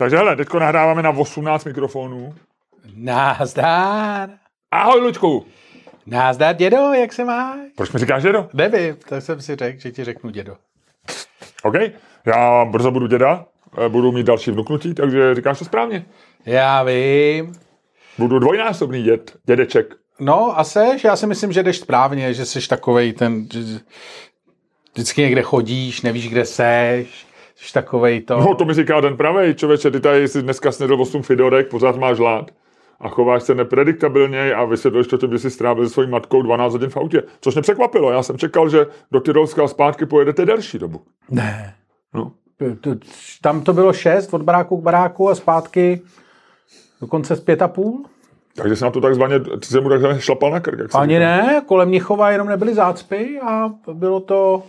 Takže hele, teďko nahráváme na 18 mikrofonů. Nazdar. Ahoj, Luďku. Nazdar, dědo, jak se máš? Proč mi říkáš dědo? Nevím, tak jsem si řekl, že ti řeknu dědo. OK, já brzo budu děda, eh, budu mít další vnuknutí, takže říkáš to správně. Já vím. Budu dvojnásobný děd, dědeček. No a seš, já si myslím, že jdeš správně, že jsi takovej ten, že vždycky někde chodíš, nevíš, kde seš, jsi takovej to. No, to mi říká ten pravej, člověče, ty tady jsi dneska snědl 8 fidorek, pořád máš hlad a chováš se neprediktabilně a vysvětluješ to tím, že jsi strávil se svojí matkou 12 hodin v autě. Což mě překvapilo, já jsem čekal, že do Tyrolska a zpátky pojedete delší dobu. Ne. No. Tam to bylo šest od baráku k baráku a zpátky dokonce z pět a půl. Takže jsem na to takzvaně, jsem mu takzvaně šlapal na krk. Ani ne, kolem Mnichova jenom nebyly zácpy a bylo to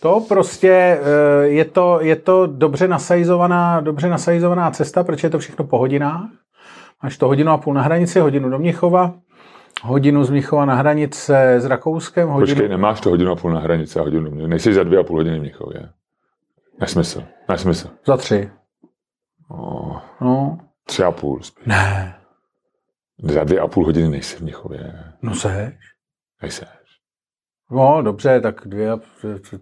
to prostě eh, je to, je to dobře nasajzovaná, dobře nasajzovaná cesta, protože je to všechno po hodinách. Máš to hodinu a půl na hranici, hodinu do Mnichova, hodinu z Mnichova na hranice s Rakouskem, hodinu... Počkej, nemáš to hodinu a půl na hranici a hodinu. Nejsi za dvě a půl hodiny v Mnichově. Nesmysl, nesmysl. Za tři. Oh, No, tři a půl spíš. ne, Za dvě a půl hodiny nejsi v Mnichově. no seš. Nejseš. No, dobře, tak dvě,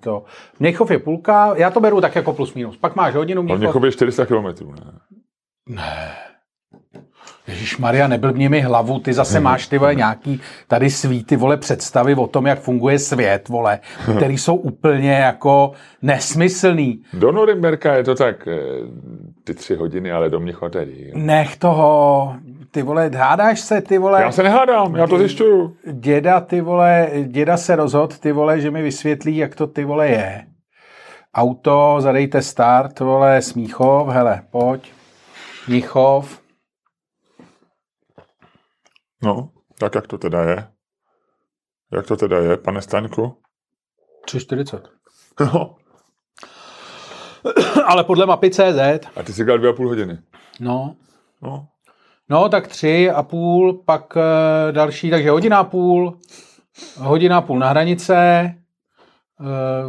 to. Mnichov je půlka, já to beru tak jako plus minus. Pak máš hodinu Mnichov. Mnichov je 400 km, ne? Ne. Ježíš Maria, neblbni mi hlavu, ty zase máš ty vole nějaký tady svý ty vole představy o tom, jak funguje svět, vole, který jsou úplně jako nesmyslný. Do Norimberka je to tak eh, ty tři hodiny, ale do je díl. Nech toho, ty vole, hádáš se, ty vole, Já se nehádám, já to zjišťuju. děda, ty vole, děda se rozhod, ty vole, že mi vysvětlí, jak to ty vole je. Auto, zadejte start, vole, Smíchov, hele, pojď, Mnichov, No, tak jak to teda je? Jak to teda je, pane Staňku? 3,40. No. Ale podle mapy CZ, A ty jsi říkal dvě a půl hodiny. no, No. No, tak tři a půl, pak e, další, takže hodina a půl, hodina a půl na hranice, e,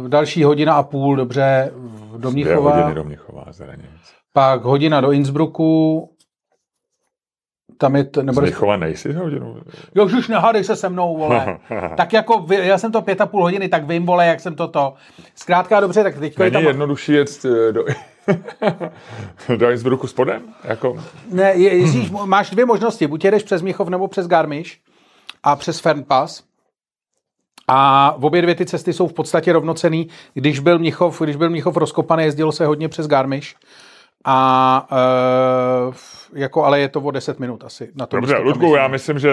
další hodina a půl, dobře, v- do Dvě Mnichova, hodiny do Mnichova, za pak hodina do Innsbrucku, tam je, to, nebo, nejsi za hodinu? jo, už nehádej se se mnou, vole. tak jako, já jsem to pět a půl hodiny, tak vím, vole, jak jsem toto. Zkrátka dobře, tak teď je tam... jednodušší jet eh, do, do Innsbrucku spodem? Jako, Ne, je, Ježíš, máš dvě možnosti. Buď jedeš přes Mnichov nebo přes Garmisch a přes Fernpass. A v obě dvě ty cesty jsou v podstatě rovnocený. Když byl Mnichov, když byl Mnichov rozkopaný, jezdilo se hodně přes Garmisch. A e, jako, ale je to o 10 minut asi. Na to dobře, Ludku, já myslím, že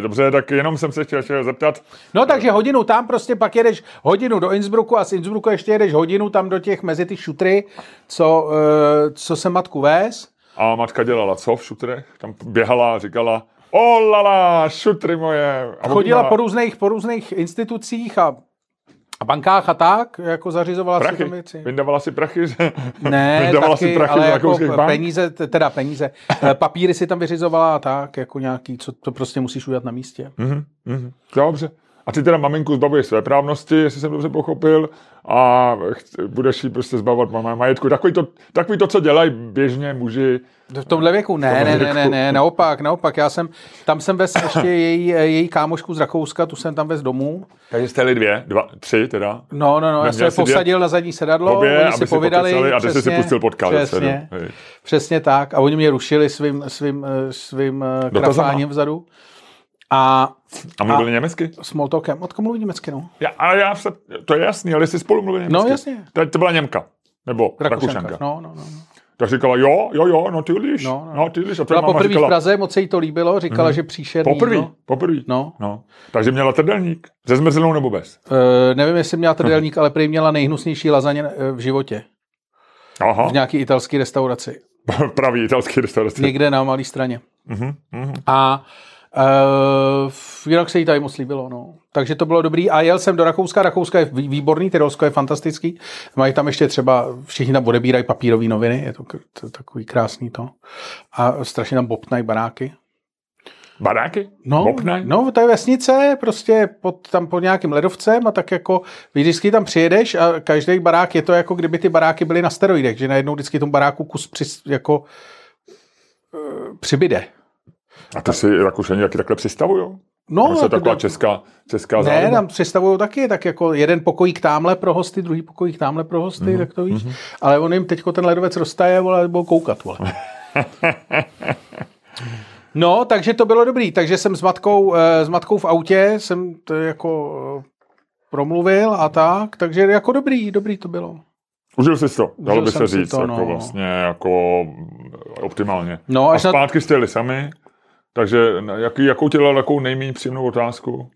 dobře, tak jenom jsem se chtěl, chtěl zeptat, No takže hodinu tam prostě pak jedeš hodinu do Innsbrucku a z Innsbrucku ještě jedeš hodinu tam do těch mezi ty šutry, co, e, co se matku vez. a matka dělala co v šutrech? Tam běhala a říkala, o lala, šutry moje. A chodila po různých, po různých institucích a, a bankách a tak, jako zařizovala si prachy. tam věci. Vyndavala si prachy? Ne, Vyndavala taky, si prachy ale jako bank? peníze, teda peníze, eh, papíry si tam vyřizovala a tak, jako nějaký, co to prostě musíš udělat na místě. Mhm, mhm. Dobře. A ty teda maminku zbavuješ své právnosti, jestli jsem dobře pochopil, a budeš jí prostě zbavovat mama- majetku. Takový to, takový to, co dělají běžně muži. V tomhle věku? Ne, tomhle ne, ne, ne, věku. ne, naopak, naopak, já jsem, tam jsem vez ještě její, její kámošku z Rakouska, tu jsem tam vez domů. Takže jste jeli dvě, dva, tři teda. No, no, no, já jsem je jsi dvě- posadil na zadní sedadlo, Obě, oni si povídali, pokecali a ty jsi si pustil podcast. Přesně, přesně tak. A oni mě rušili svým, svým, eh, svým eh, krafáním vzadu. A A mluvili německy? small talkem. Odkud mluví německy, no? Já, ale já se, to je jasný, ale jestli spolu mluvili německy. No, jasně. To, to byla Němka. Nebo Rakušanka. Rakušanka. No, no, no. no. Tak říkala, jo, jo, jo, no ty líš. No, No, no. no. ty líš. A Byla poprvé v říkala, Praze, moc se jí to líbilo, říkala, že příšerný. poprvé, No. poprvé. No. no. Takže měla trdelník. Se zmrzlinou nebo bez? E, nevím, jestli měla trdelník, ale prý měla nejhnusnější lazaně eh, v životě. Aha, V nějaký italské restauraci. pravý italský restaurace. Někde na malé straně. Mhm, mhm. A e, jinak se jí tady moc líbilo. No. Takže to bylo dobrý. A jel jsem do Rakouska. Rakouska je vý- výborný, Tyrolsko je fantastický. Mají tam ještě třeba, všichni tam odebírají papírové noviny, je to, to takový krásný to. A strašně tam bobtnají baráky. Baráky? No, Bopnaj? no, to je vesnice, prostě pod, tam pod nějakým ledovcem a tak jako vždycky tam přijedeš a každý barák je to jako kdyby ty baráky byly na steroidech, že najednou vždycky tomu baráku kus při, jako uh, přibyde. A ty si Rakušani taky takhle přistavujou? No, to je jako taková da- česká, česká ne, záliba. tam představují taky, tak jako jeden pokojík tamhle pro hosty, druhý pokojík tamhle pro hosty, Mhm, mm-hmm. tak to víš. Mm-hmm. Ale on jim teďko ten ledovec roztaje, vole, budou koukat, vole. No, takže to bylo dobrý. Takže jsem s matkou, eh, s matkou v autě jsem to jako eh, promluvil a tak, takže jako dobrý, dobrý to bylo. Užil jsi to, dalo by se říct, to, jako no. vlastně jako optimálně. No, a až na- zpátky jste jeli sami, takže jaký, jakou tě dala takovou nejméně příjemnou otázku?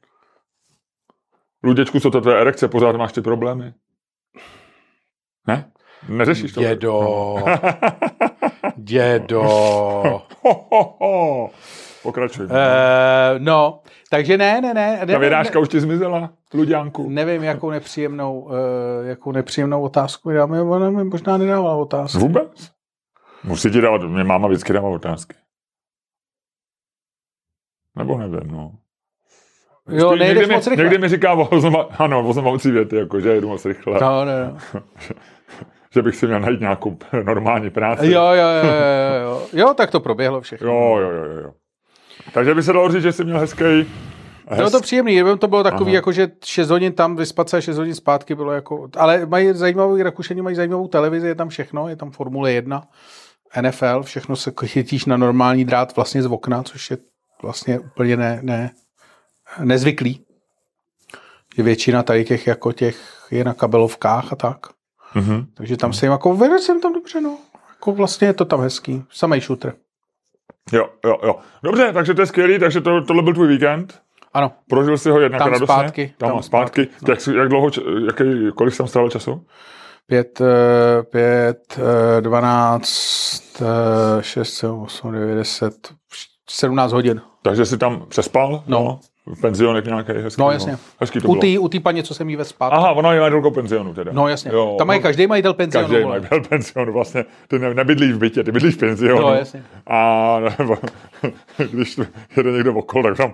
Luděčku, co to tvé erekce, pořád máš ty problémy? Ne? Neřešíš to? Dědo. Dědo. Ho, ho, ho. Pokračuj. Eh, no, takže ne, ne, ne. Ta ne, vyrážka už ti zmizela, Luďánku. Nevím, jakou nepříjemnou, uh, jakou nepříjemnou otázku já mi, ona mi možná nedávala otázku. Vůbec? Musí ti dávat, mě máma vždycky dává otázky. Nebo nevím, no. Jo, Vždycky nejdeš někdy, mi, moc rychle. někdy mi říká oznama, ano, oznamovací věty, jako, že jedu moc rychle, No, no, no. že bych si měl najít nějakou normální práci. Jo, jo, jo, jo, jo. Jo, tak to proběhlo všechno. jo, jo, jo, jo. Takže by se dalo říct, že jsi měl hezký, Bylo to příjemný, jenom to bylo takový, Aha. jako že 6 hodin tam vyspat se a 6 hodin zpátky bylo jako, ale mají zajímavou, Rakušani mají zajímavou televizi, je tam všechno, je tam Formule 1, NFL, všechno se chytíš na normální drát vlastně z okna, což je vlastně úplně ne, ne, nezvyklý. Že většina tady těch jako těch je na kabelovkách a tak. Mhm. Takže tam se jim jako, vedl jsem tam dobře, no. Jako vlastně je to tam hezký. Samej shooter. Jo, jo, jo. Dobře, takže to je skvělý, takže to, tohle byl tvůj víkend. Ano. Prožil jsi ho jednak Tam radostně. zpátky, Tam, tam zpátky. zpátky, no. Jak, jak dlouho, jaký, kolik jsi tam strávil času? Pět, eh, pět, eh, dvanáct, eh, šest, sedm, osm, devět, deset, sedmnáct hodin. Takže jsi tam přespal? No. Penzionek nějaký hezký. No, jasně. Hezký to U bylo. té u tý paní, co jsem jí ve spát. Aha, ona je majitelkou penzionu teda. No jasně. Jo, Tam mají no, každý majitel penzionu. Každý vole. majitel penzionu, vlastně. Ty ne, nebydlíš v bytě, ty bydlíš v penzionu. No, jasně. A nebo, když jede někdo okolo, tak tam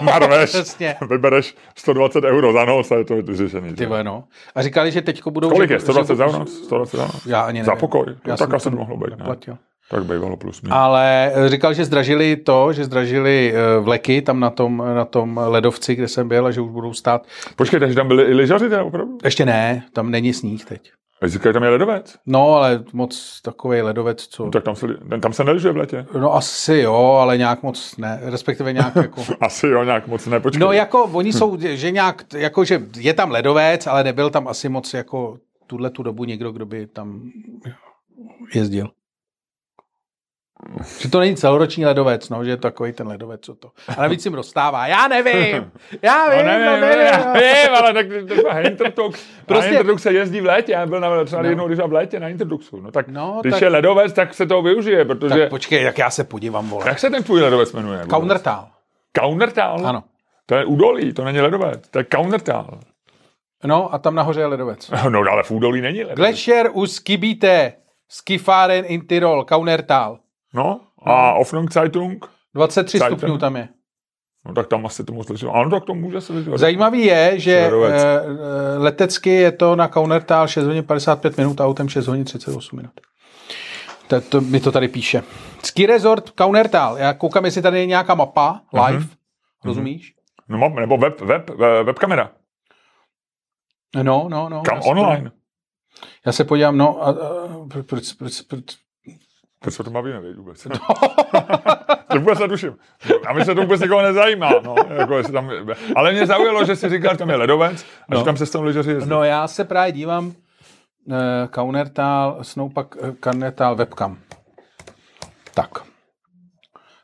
narveš, přesně. vybereš 120 euro za noc a je to vyřešený. Ty no. A říkali, že teďko budou... Kolik že, je? 120 že, za noc? 120 za noc? Já ani nevím. Za pokoj? Já No, tak asi to mohlo být, ne? Tak bývalo plus minus. Ale eh, říkal, že zdražili to, že zdražili eh, vleky tam na tom, na tom ledovci, kde jsem byl a že už budou stát. Počkej, takže tam byli i lyžaři teda opravdu? Ještě ne, tam není sníh teď. A říkají, tam je ledovec. No, ale moc takový ledovec, co... No, tak tam se, tam se neližuje v letě. No asi jo, ale nějak moc ne, respektive nějak jako... Asi jo, nějak moc ne, počkej. No jako oni jsou, že nějak, jako že je tam ledovec, ale nebyl tam asi moc jako tuhle tu dobu někdo, kdo by tam jezdil. Že to není celoroční ledovec, no, že je to takový ten ledovec, co to. A navíc jim rozstává. Já nevím, já No vím, nevím, no, nevím. já vím, ale tak Hinterdux. Prostě... Na Hinterdux se jezdí v létě, já byl na, třeba no. jednou, když v létě na Hinterduxu. No tak, No, no, když tak- je ledovec, tak se toho využije, protože... Tak počkej, jak já se podívám, vole. Jak se ten tvůj ledovec jmenuje? vůbec? Kaunertal. Kaunertal? Ano. To je údolí, to není ledovec, to je Kaunertal. No a tam nahoře je ledovec. No ale v údolí není ledovec. Glacier us Kibite, Skifaren in Tirol, Kaunertal. No, a Offnung Zeitung? 23 Zeiten. stupňů tam je. No tak tam asi to moc lyžovat. Ano, tak to může se lyžovat. Zajímavý je, že Ledovec. eh, eh, letecky je to na Kaunertal 6 hodin 55 minut, autem 6 hodin 38 minut. To, to mi to tady píše. Ski resort Kaunertal. Já koukám, jestli tady je nějaká mapa live. Mhm. Rozumíš? No, mám- nebo web, web, web, webkamera. No, no, no. Kam online. Já se podívám, no, a, a, proč, proč, proč, Teď se to bavíme, věď, vůbec. to vůbec netuším. A my se to vůbec nikoho nezajímá. No, jako jestli tam, ale mě zaujalo, že si říkal, že tam je ledovec a No. že tam se s tom lyžaři jezdí. No já se právě dívám uh, Kaunertal, Snowpack, uh, Kaunertal webcam. Tak.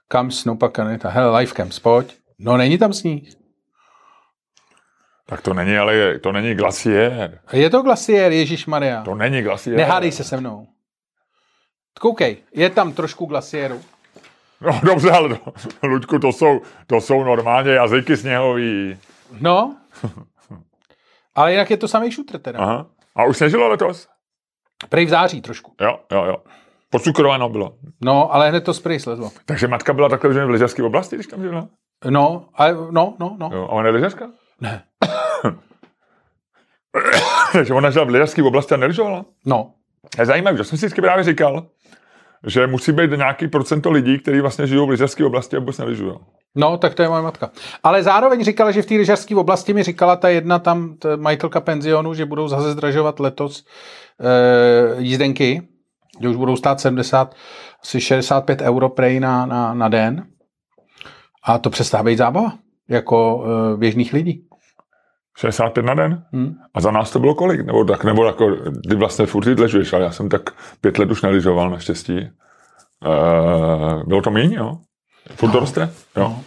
Kam Snowpack Kaunertal? Hele, livecam, pojď. No není tam sníh. Tak to není, ale je, to není glaciér. Je to glasiér, Ježíš Maria. To není glaciér. Nehádej se se mnou. Koukej, je tam trošku glasiéru. No dobře, ale to, Luďku, to jsou, to jsou normálně jazyky sněhový. No. Ale jinak je to samý šutr teda. Aha. A už sněžilo letos? Prej v září trošku. Jo, jo, jo. Podcukrováno bylo. No, ale hned to spray slezlo. Takže matka byla takhle že v lyžařské oblasti, když tam žila? No, ale, no, no, no. Jo, a ona je lyžařka? Ne. Takže ona žila v lyžařské oblasti a nelyžovala? No, Je zajímavý, že jsem si vždycky právě říkal, že musí být nějaký procento lidí, kteří vlastně žijou v lyžařské oblasti a vůbec nelyžují. No, tak to je moje matka. Ale zároveň říkala, že v té lyžařské oblasti mi říkala ta jedna tam, ta majitelka penzionu, že budou zase zdražovat letos e, jízdenky, že už budou stát 70, asi 65 euro prej na, na, na den. A to přestává být zábava, jako e, běžných lidí. 65 na den? Hm? A za nás to bylo kolik? Nebo tak, nebo jako, ty vlastně furt ležuješ, ale já jsem tak pět let už nelyžoval naštěstí. E, bylo to méně, jo? Furt to roste? Jo. No.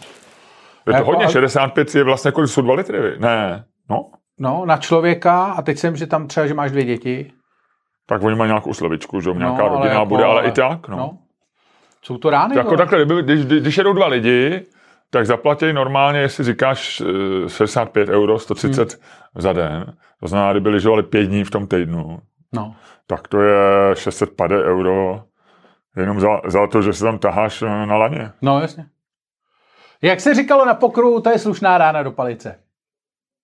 Je to Jako, hodně, ale- 65 je vlastně kolik, jsou 2 litry, vy? Ne, no. No, na člověka, a teď jsem, že tam třeba, že máš dvě děti. Tak oni mají nějakou slevičku, že jo, nějaká no, ale rodina jako, bude, ale, i tak, no. no. Jsou to rány, jako takhle, když, když jedou dva lidi, tak zaplatí normálně, jestli říkáš eh, 65 euro, 130 hmm. za den. To znamená, kdyby lyžovali pět dní v tom týdnu, No. tak to je 650 euro jenom za, za to, že se tam taháš eh, na laně. no, jasně. Jak se říkalo na pokru, to je slušná rána do palice.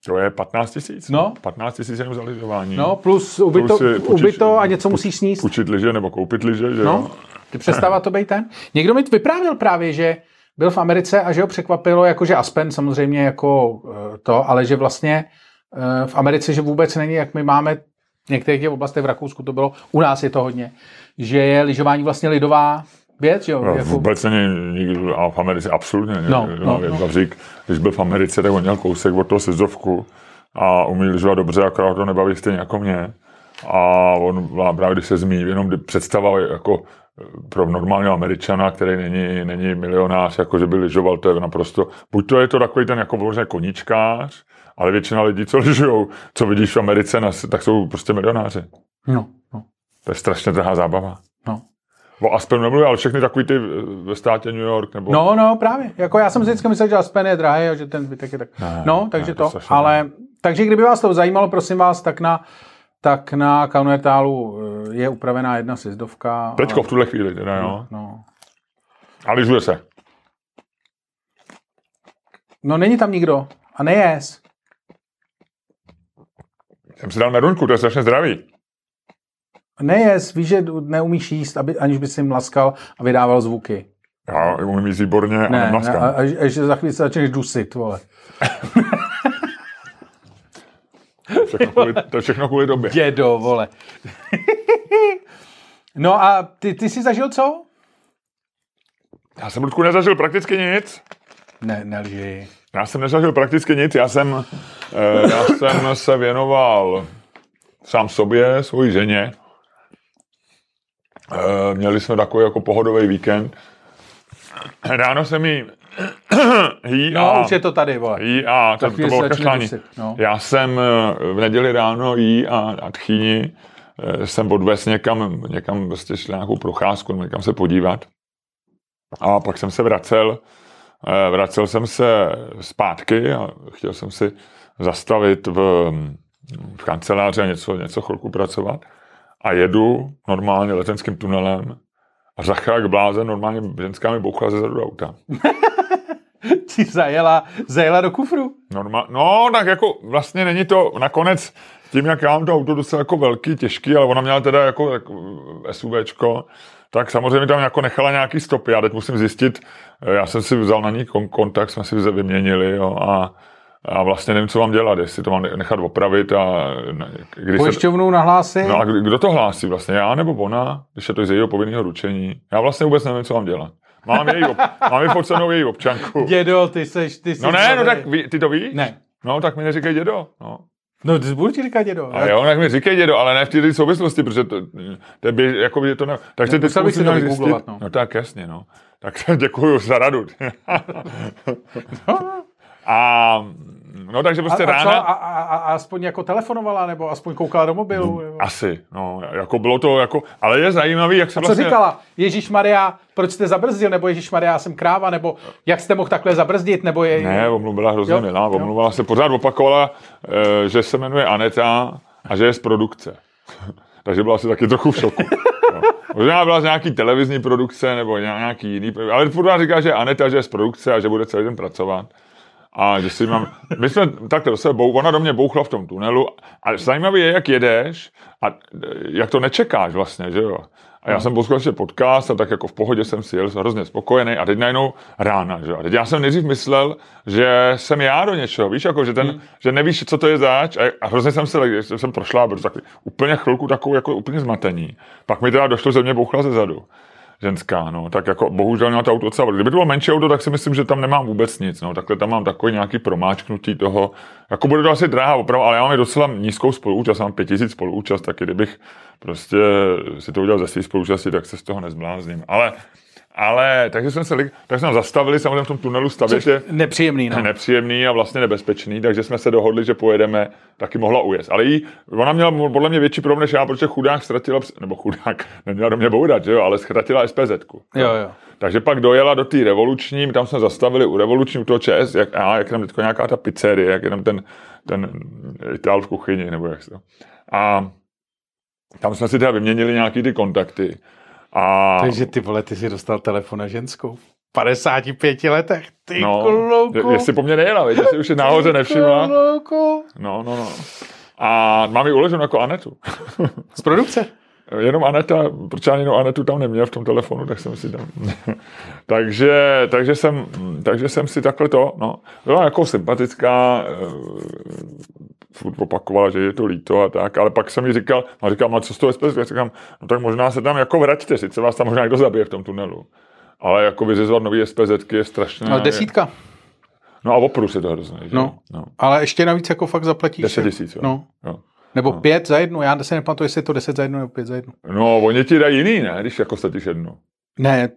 To je 15 tisíc. No. 15 tisíc jenom za lyžování. No, plus ubyto, Plus ubyto a něco musíš sníst. Půjčit lyže nebo koupit lyže, že No, jo? ty přestává to být ten. Někdo mi vyprávěl právě, že byl v Americe a že ho překvapilo, jako že Aspen samozřejmě jako eh, to, ale že vlastně eh, v Americe, že vůbec není, jak my máme v některých těch oblastech v Rakousku to bylo, u nás je to hodně, že je lyžování vlastně lidová věc, jo? No, jako, vůbec není nikdo, a v Americe absolutně není. No, no, no, no. Gavřík, když byl v Americe, tak on měl kousek od toho sezdovku a umí lyžovat dobře, akorát to nebaví stejně jako mě. A on právě, když se zmíní, jenom představa jako pro normálního Američana, který není, není milionář, jako že by lyžoval, to je naprosto, buď to je to takový ten jako vložně koníčkář, ale většina lidí, co lyžujou, co vidíš v Americe, tak jsou prostě milionáři. no, no, To je strašně drahá zábava. no. O Aspenu nemluvím, ale všechny takový ty eh, ve státě New York, nebo No, no, právě. Jako já jsem si vždycky myslel, že Aspen je drahý a že ten zbytek je tak. Ne, no, ne, takže to to. strašně ale, takže kdyby vás to zajímalo, prosím vás, tak na tak na Kaunertálu eh, je upravená jedna sjezdovka. Teďko ale- v tuhle chvíli, teda, jo. No. A lyžuje se. no, není tam nikdo. A nejes. Jsem si dal meruňku, to je strašně zdravý. Nejes, víš, že neumíš jíst, aby, aniž by si jim laskal a vydával zvuky. Já umím jíst výborně a Ne, ne nemlaskám. a, až, až za chvíli se začneš dusit, vole. Všechno kvůli, to je všechno kvůli době. Dědo, vole. no a ty, ty jsi zažil co? Já jsem, Ludku, nezažil prakticky nic. Ne, nelži. Já jsem nezažil prakticky nic. Já jsem, eh, já jsem se věnoval sám sobě, svojí ženě. Eh, měli jsme takový jako pohodový víkend. Ráno jsem jí, jí No, a, už je to tady, vole. jí a to, to chvíli bylo kašlání. dusit, no. Já jsem eh, v neděli ráno jí a, a tchýni eh, jsem odvez někam, někam prostě šli nějakou procházku, někam se podívat. A pak jsem se vracel, eh, vracel jsem se zpátky a chtěl jsem si zastavit v, v kanceláři a něco, něco chvilku pracovat. A jedu normálně letenským tunelem a zachrák blázen normálně ženská mi bouchla ze zadu auta. Ti zajela, zajela do kufru. Normál, no, tak jako vlastně není to nakonec tím, jak já mám to auto docela jako velký, těžký, ale ona měla teda jako, jako SUVčko, tak samozřejmě tam jako nechala nějaký stopy. Já teď musím zjistit, eh, já jsem si vzal na ní kon- kontakt, jsme si vyměnili jo, a, a vlastně nevím, co mám dělat, jestli to mám nechat opravit a když se, Pojišťovnou nahlásit. No a kdo kdo to hlásí vlastně, já nebo ona, když je to z jejího povinného ručení? Já vlastně vůbec nevím, co mám dělat. Mám, její, ob, mám vyfocenou její občanku. Dědo, ty seš, ty jsi No ne, no tak ví, ty to víš? Ne. No tak mi neříkej dědo. No. No, ty budu ti říkat dědo. A jo, tak mi říkej dědo, ale ne v této souvislosti, protože to, to je běž, jako je to ne, takže musel bych si to vygooglovat, no. no. tak jasně, no. Tak děkuju za radu. a no takže a, prostě a, co? rána, A, a, a, aspoň jako telefonovala, nebo aspoň koukala do mobilu? Nebo... asi, no, jako bylo to jako, ale je zajímavý, jak se A co vlastně... říkala? Ježíš Maria, proč jste zabrzdil? Nebo Ježíš Maria, jsem kráva? Nebo jak jste mohl takhle zabrzdit? Nebo je... Ne, omluvila hrozně Jo, milá, jo. omluvala se, pořád opakovala, eh, že se jmenuje Aneta a že je z produkce. Takže byla asi taky trochu v šoku. Možná byla z nějaký televizní produkce nebo nějaký jiný, ale furt říká, že Aneta, že je z produkce a že bude celý den pracovat. A že si mám, my jsme takhle se bou, ona do mě bouchla v tom tunelu a zajímavé je, jak jedeš a jak to nečekáš vlastně, že jo. A já no. jsem poslouchal ještě podcast a tak jako v pohodě jsem si jel, jsem hrozně spokojený a teď najednou rána, že A teď já jsem nejdřív myslel, že jsem já do něčeho, víš, jako že, ten, hmm. že nevíš, co to je zač a, a hrozně jsem se, jsem prošla, protože takový, úplně chvilku takovou jako úplně zmatení. Pak mi teda došlo, že mě bouchla ze zadu ženská, no, tak jako bohužel na to auto docela Kdyby to bylo menší auto, tak si myslím, že tam nemám vůbec nic, no, takhle tam mám takový nějaký promáčknutí toho, jako bude to asi drahá oprava, ale já mám docela nízkou spoluúčast, mám 5000 spoluúčast, tak kdybych prostě si to udělal ze své spoluúčasti, tak se z toho nezblázním. Ale ale takže jsme se, tak jsme zastavili samozřejmě v tom tunelu stavět je nepříjemný, no. nepříjemný a vlastně nebezpečný, takže jsme se dohodli, že pojedeme, taky mohla ujet. Ale jí, ona měla podle mě větší problém než já, protože chudák ztratila, nebo chudák, neměla do mě boudat, že jo, ale ztratila SPZ. Jo, jo. Takže pak dojela do té revoluční, tam jsme zastavili u revoluční, u toho ČS, jak, a, jak tam nějaká ta pizzerie, jak je tam ten, ten Itál v kuchyni, nebo jak to. A tam jsme si teda vyměnili nějaký ty kontakty. A... Takže ty vole, ty jsi dostal telefon na ženskou. 55 letech, ty no, klouku. Jestli po mně nejela, víš, jestli už je náhoře nevšimla. No, no, no. A mám ji uloženou jako Anetu. Z produkce? Jenom Aneta, proč já jenom Anetu tam neměl v tom telefonu, tak jsem si tam... takže, takže, jsem, takže jsem si takhle to, no, byla jako sympatická, eh, furt opakovala, že je to líto a tak, ale pak jsem mi říkal, a říkal, a co z toho SPS? Já říkám, no tak možná se tam jako vraťte, sice vás tam možná někdo zabije v tom tunelu. Ale jako vyřizovat nový SPZ je strašně... No desítka. No a opru se to hrozně. No, no, ale ještě navíc jako fakt zaplatíš. 10 tisíc, jo. No. jo. Nebo no. pět za jednu, já se nepamatuji, jestli je to deset za jednu nebo pět za jednu. No, oni ti dají jiný, ne, když jako statíš jednu. Ne,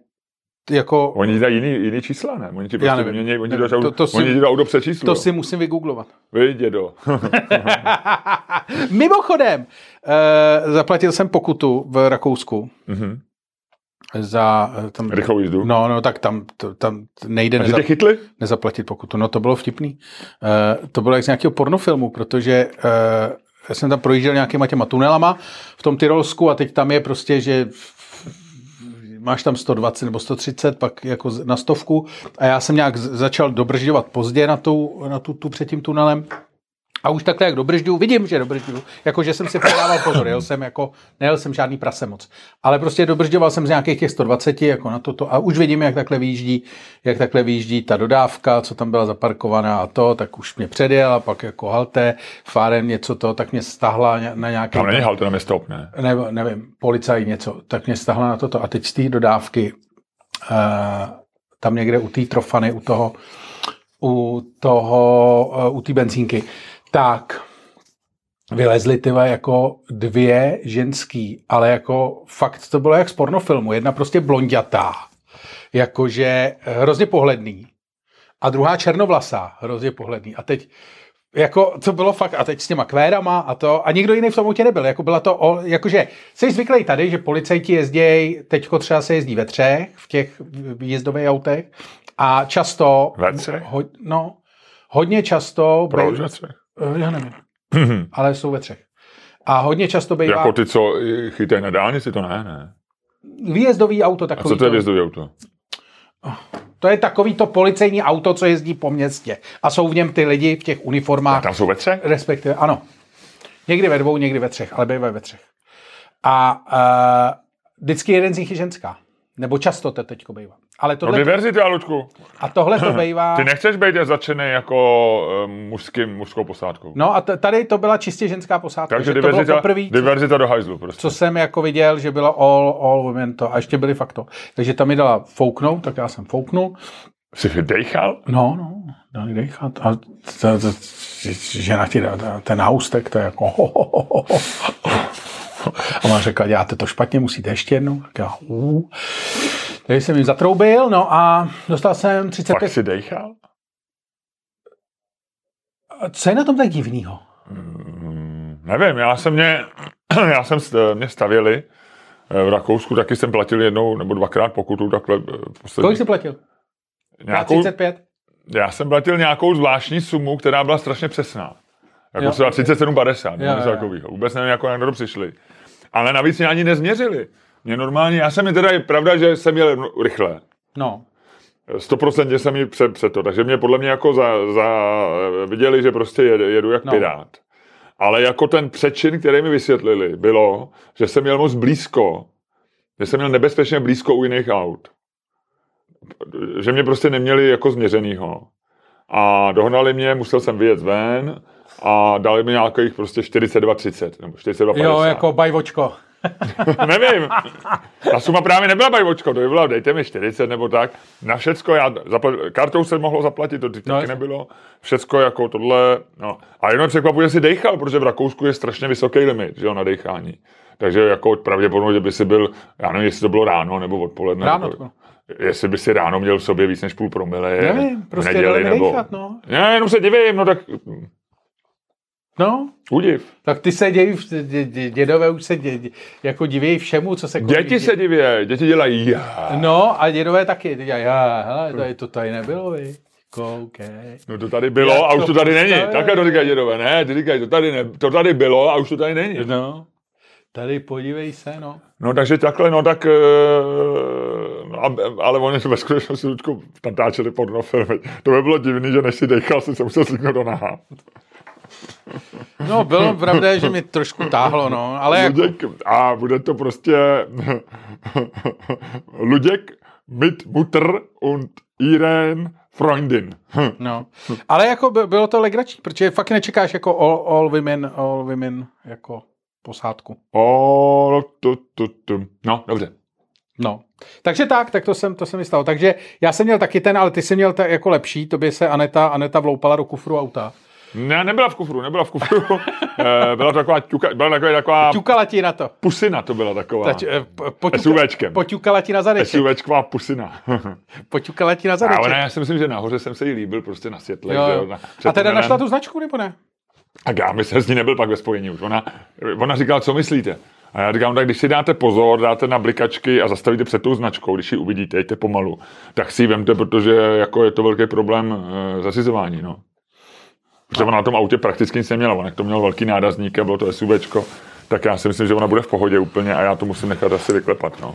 jako... Oni dají jiný, jiný čísla, ne? Oni ti prostě nevím. Mění, oni, nevím. to, To- to si- oni ti dají auto přečíslu. To si musím vygooglovat. Vy, dědo. Mimochodem, uh, zaplatil jsem pokutu v Rakousku Mhm. za eh, tam, Rychlou jízdu. No, no, tak tam, to, tam nejde A že neza, tě chytli? nezaplatit pokutu. No, to bylo vtipný. Uh, to bylo jak z nějakého pornofilmu, protože uh, já jsem tam projížděl nějakýma těma tunelama v tom Tyrolsku a teď tam je prostě, že máš tam 120 nebo 130, pak jako na stovku. A já jsem nějak začal dobržďovat pozdě na tu, na tu, tu před tím tunelem a už takhle jak dobržďuju, vidím, že dobržďuju, jakože jsem si fakt dával pozor, jel jsem jako, nejel jsem žádný prase moc, ale prostě dobržďoval jsem z nějakých těch 120 jako na toto a už vidím, jak takhle vyjíždí, jak takhle vyjíždí ta dodávka, co tam byla zaparkovaná a to, tak už mě předjel a pak jako halte, fárem něco to, tak mě stahla na nějaký... Tam není halte, tam je stop, ne? ne, nevím, policaj něco, tak mě stahla na toto. A teď z té dodávky, uh, tam někde u té trofany, u toho, u toho, uh, u té benzínky, tak vylezly tyhle jako dvě ženský, ale jako fakt to bylo jak z pornofilmu. Jedna prostě blondětá, jakože hrozně pohledný. A druhá černovlasá, hrozně pohledný. A teď jako to bylo fakt, a teď s těma kvérama a to, a nikdo jiný v tom autě nebyl, jako byla to, o, jakože jsi zvyklý tady, že policajti jezdí, teďko třeba se jezdí ve třech, v těch výjezdových autech, a často, Ve třech? Ho, no, hodně často, Proč ve třech? Eh, já nevím, ale jsou ve třech. A hodně často bývá Jako ty, co chytají na dálnici, to ne, ne. výjezdový auto A takový. co to je vězdový auto? to je takový to policejní auto, co jezdí po městě. A jsou v něm ty lidi v těch A uniformách. tam jsou ve třech? Respektive, ano. Někdy ve dvou, někdy ve třech, ale bývají ve třech. A uh, vždycky jeden z nich je ženská. Nebo často to teďko bývá. Ale No tohle, diverzita, Luďku. a tohle to bývá... Ty nechceš být začený jako uh, mužským, mužskou posádkou. No a t- tady to byla čistě ženská posádka. Takže že to bylo diverzita, co, diverzita do hajzlu prostě. co jsem jako viděl, že bylo all, all women to. A ještě byli fakt to. Takže tam mi dala fouknout, tak já jsem fouknul. Jsi dejchal? No, no, dali dechat. A to, to, žena ti dá ten haustek, to je jako ho, ho, ho, ho, ho. A ona řekla, děláte to špatně, musíte ještě jednou. Tak já, uh. Takže jsem jim zatroubil, no a dostal jsem Fakt 35. jsi dejchal? Co je na tom tak divného? Hmm, nevím, já jsem mě, já jsem, st- mě stavěli eh, v Rakousku, taky jsem platil jednou nebo dvakrát pokutu, takhle eh, poslední, Kolik jsi platil? nějakou, 35? já jsem platil nějakou zvláštní sumu, která byla strašně přesná. Jako třeba 37,50, Jo, nebo něco takového. Vůbec nevím, jako jak na to přišli. Ale navíc mě ani nezměřili. Mě normálně, já jsem je teda, je pravda, že jsem jel rychle. No. 100% jsem ji před, před to, takže mě podle mě jako za, za viděli, že prostě jedu, jedu jak No. no. pirát. Ale jako ten přečin, který mi vysvětlili, bylo, že jsem měl moc blízko, že jsem měl nebezpečně blízko u jiných aut. Že mě prostě neměli jako změřenýho. A dohnali mě, musel jsem vyjet ven a dali mi nějakých prostě 42-30 nebo 42-50. Jo, jako bajvočko. Nevím. Ta suma právě nebyla bajvočko, to by bylo, dejte mi 40 nebo tak. Na všecko, já zaplat, kartou se mohlo zaplatit, to taky No, no, jasně. nebylo. Všecko jako tohle, no. A jenom překvapuje, že si dejchal, protože v Rakousku je strašně vysoký limit, že jo, na dechání. Takže jako pravděpodobně, že by si byl, já nevím, jestli to bylo ráno nebo odpoledne. Ráno to. Jestli by si ráno měl v sobě víc než půl promile. Nevím, prostě neděli, nebo... no. Ne, jenom se divím, no tak No, udiv. tak ty se dějí, dě- dě- dědové už se dě, dě- jako divějí všemu, co se Děti nich se diví, děti dělají já. No, a dědové taky. Dělají, já, hele, tady to tady nebylo, vy. Koukej. No to tady bylo Jak a už to to tady není. Takhle to říkají dědové. Ne, ty říkají, to tady, ne, to tady bylo a už to tady není. No, tady podívej se, no. No takže takhle, no tak, a- ale oni ve skutečnosti Luďku natáčeli pornofilmy. To by bylo divný, že než si dechal, si se musel zvyknout do naha. No, bylo pravda, že mi trošku táhlo, no, ale Luděk, a bude to prostě Luděk mit Mutter und Irene Freundin. no. Ale jako by- bylo to legrační, protože fakt nečekáš jako all, all women, all women jako posádku. O, tu, tu, tu. No, dobře. No. Takže tak, tak to jsem, to se mi stalo. Takže já jsem měl taky ten, ale ty jsi měl ta, jako lepší, to by se Aneta, Aneta vloupala do kufru auta. Ne, nebyla v kufru, nebyla v kufru. Eh, byla to taková, ťuka, byla taková, taková Ťukala ti na to. pusina, to byla taková. Tať, eh, po- poťuka- SUVčkem. Poťukala ti na zadeček. SUVčková pusina. Poťukala ti na Ale zadeček. ne, já si myslím, že nahoře jsem se jí líbil prostě na světle. Jo, že na, A teda našla tu značku, nebo ne? A já myslím, že s ní nebyl pak ve spojení už. Ona, ona říkala, co myslíte? A já říkám, tak když si dáte pozor, dáte na blikačky a zastavíte před tou značkou, když ji uvidíte, jděte pomalu, tak si ji vemte, protože jako je to velký problém e, zařizování. No. Protože ona na tom autě prakticky nic neměla, ona to měl velký nárazník a bylo to SUVčko, tak já si myslím, že ona bude v pohodě úplně a já to musím nechat asi vyklepat. No.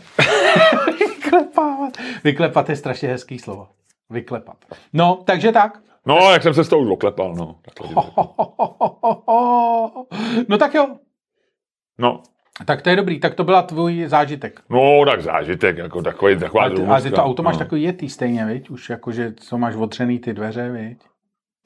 Vyklepávat. Vyklepat je strašně hezký slovo. Vyklepat. No, takže tak. no, jak jsem se s tou už oklepal, no. No tak jo. No, Tak to je dobrý, tak to byla tvůj zážitek. no, tak zážitek, jako takový, taková A ty, a ty to auto máš no. takový jetý stejně, viď? Už jakože, co máš otřený ty dveře, viď?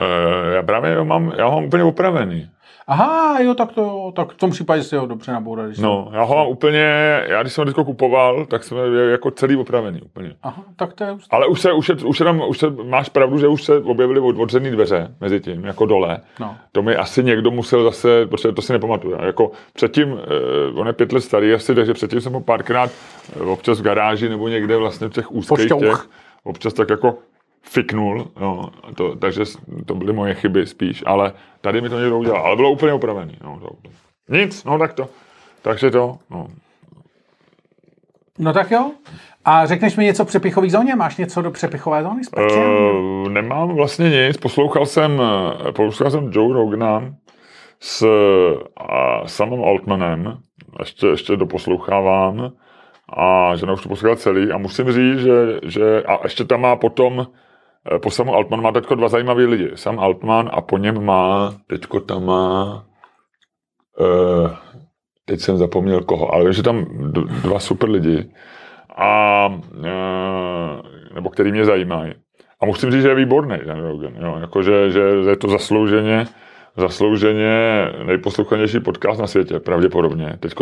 E, já právě ho mám, já ho mám úplně opravený. Aha, jo, tak to, tak v tom případě si ho dobře naboural. když No, já ho mám úplně, já když jsem ho kupoval, tak jsem jako celý opravený úplně. Aha, tak to je už... Ale už se, už, se, už, se tam, už se, máš pravdu, že už se objevily od- otřený dveře mezi tím, jako dole. No. To mi asi někdo musel zase, protože to si nepamatuju. Jako předtím, eh, on je pět let starý asi, takže předtím jsem ho párkrát eh, občas v garáži nebo někde vlastně v těch úzkých těch, občas tak jako fiknul, no, to, takže to byly moje chyby spíš, ale tady mi to někdo udělal, ale bylo úplně opravený. No, to, nic, no tak to. Takže to, no. no tak jo. A řekneš mi něco o přepichové zóně? Máš něco do přepichové zóny? Uh, nemám vlastně nic. Poslouchal jsem, eh, poslouchal jsem Joe Rogana s uh, Samem Altmanem. Ještě, ještě doposlouchávám. A žena už to poslouchá celý. A musím říct, že, že a ještě tam má potom po Samu Altman má teďko dva zajímavý lidi. Sam Altman a po něm má, teďko tam má, uh, teď jsem zapomněl koho, ale vím, že tam dva super lidi a e, nebo který mě zajímají. A musím říct, že je výborný ten. Jo. Jako, že, že, je to zaslouženě, zaslouženě nejposlouchanější podcast na světě, pravděpodobně. Teď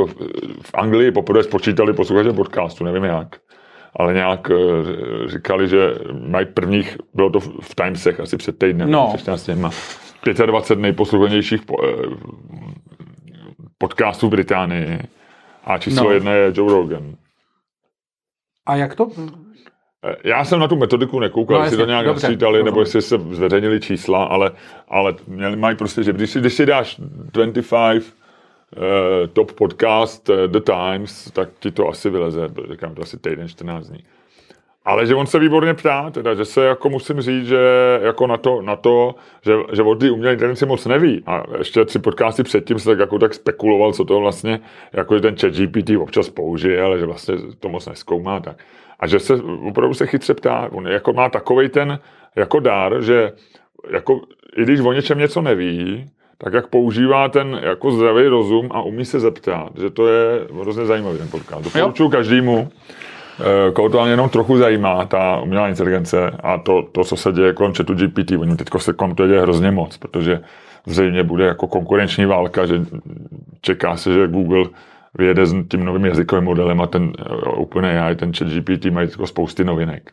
v Anglii poprvé spočítali posluchače podcastu, nevím jak, ale nějak e, říkali, že mají prvních, bylo to v Timesech asi před týdnem, No. před 14 dněma, 25 nejposlouchanějších po, e, podcastů v Británii. A číslo No. jedna je Joe Rogan. A jak to? Eh, Já jsem na tu metodiku nekoukal, No, jestli to nějak dobře, nasčítali, nebo jestli se zveřejnili čísla, ale, ale mají prostě, že když si, když si dáš 25 uh, top podcast uh, The Times, tak ti to asi vyleze, říkám to asi týden, 14 dní. Ale že on se výborně ptá, teda, že se jako musím říct, že jako na to, na to že, že od té umělé inteligence moc neví. A ještě tři podcasty předtím se tak jako tak spekuloval, co to vlastně, jako že ten chat GPT občas použije, ale že vlastně to moc neskoumá. Tak. A že se opravdu se chytře ptá, on jako má takový ten jako dár, že jako, i když o něčem něco neví, tak jak používá ten jako zdravý rozum a umí se zeptat, že to je hrozně zajímavý ten podcast. Doporučuji každému, eh, koho to jenom trochu zajímá, ta umělá inteligence a to, to co se děje kolem chatu GPT. Oni teď se kolem to děje hrozně moc, protože zřejmě bude jako konkurenční válka, že čeká se, že Google vyjede s tím novým jazykovým modelem a ten eh, OpenAI, ten chat GPT mají jako spousty novinek.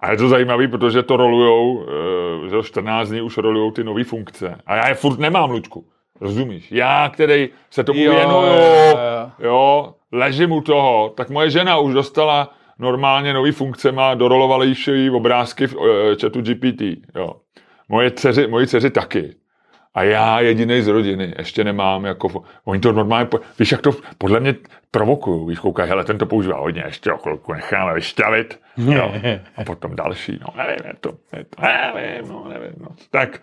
A je to zajímavé, protože to rolujou, eh, že 14 dní už rolujou ty nové funkce. A já je furt nemám, Lučku. Rozumíš? Já, který se tomu jo, věnuju, jo, jo. jo, ležím u toho, tak moje žena už dostala normálně nový funkce, má dorolovalejší obrázky v uh, chatu GPT. Jo. Moje dceři, moji dceři taky. A já jediný z rodiny ještě nemám, jako, oni to normálně, víš, jak to podle mě provokují, víš, koukají, hele, ten to používá hodně, ještě o chvilku necháme vyšťavit, jo, a potom další, no, nevím, je to, je to, nevím, no, nevím, no. Tak,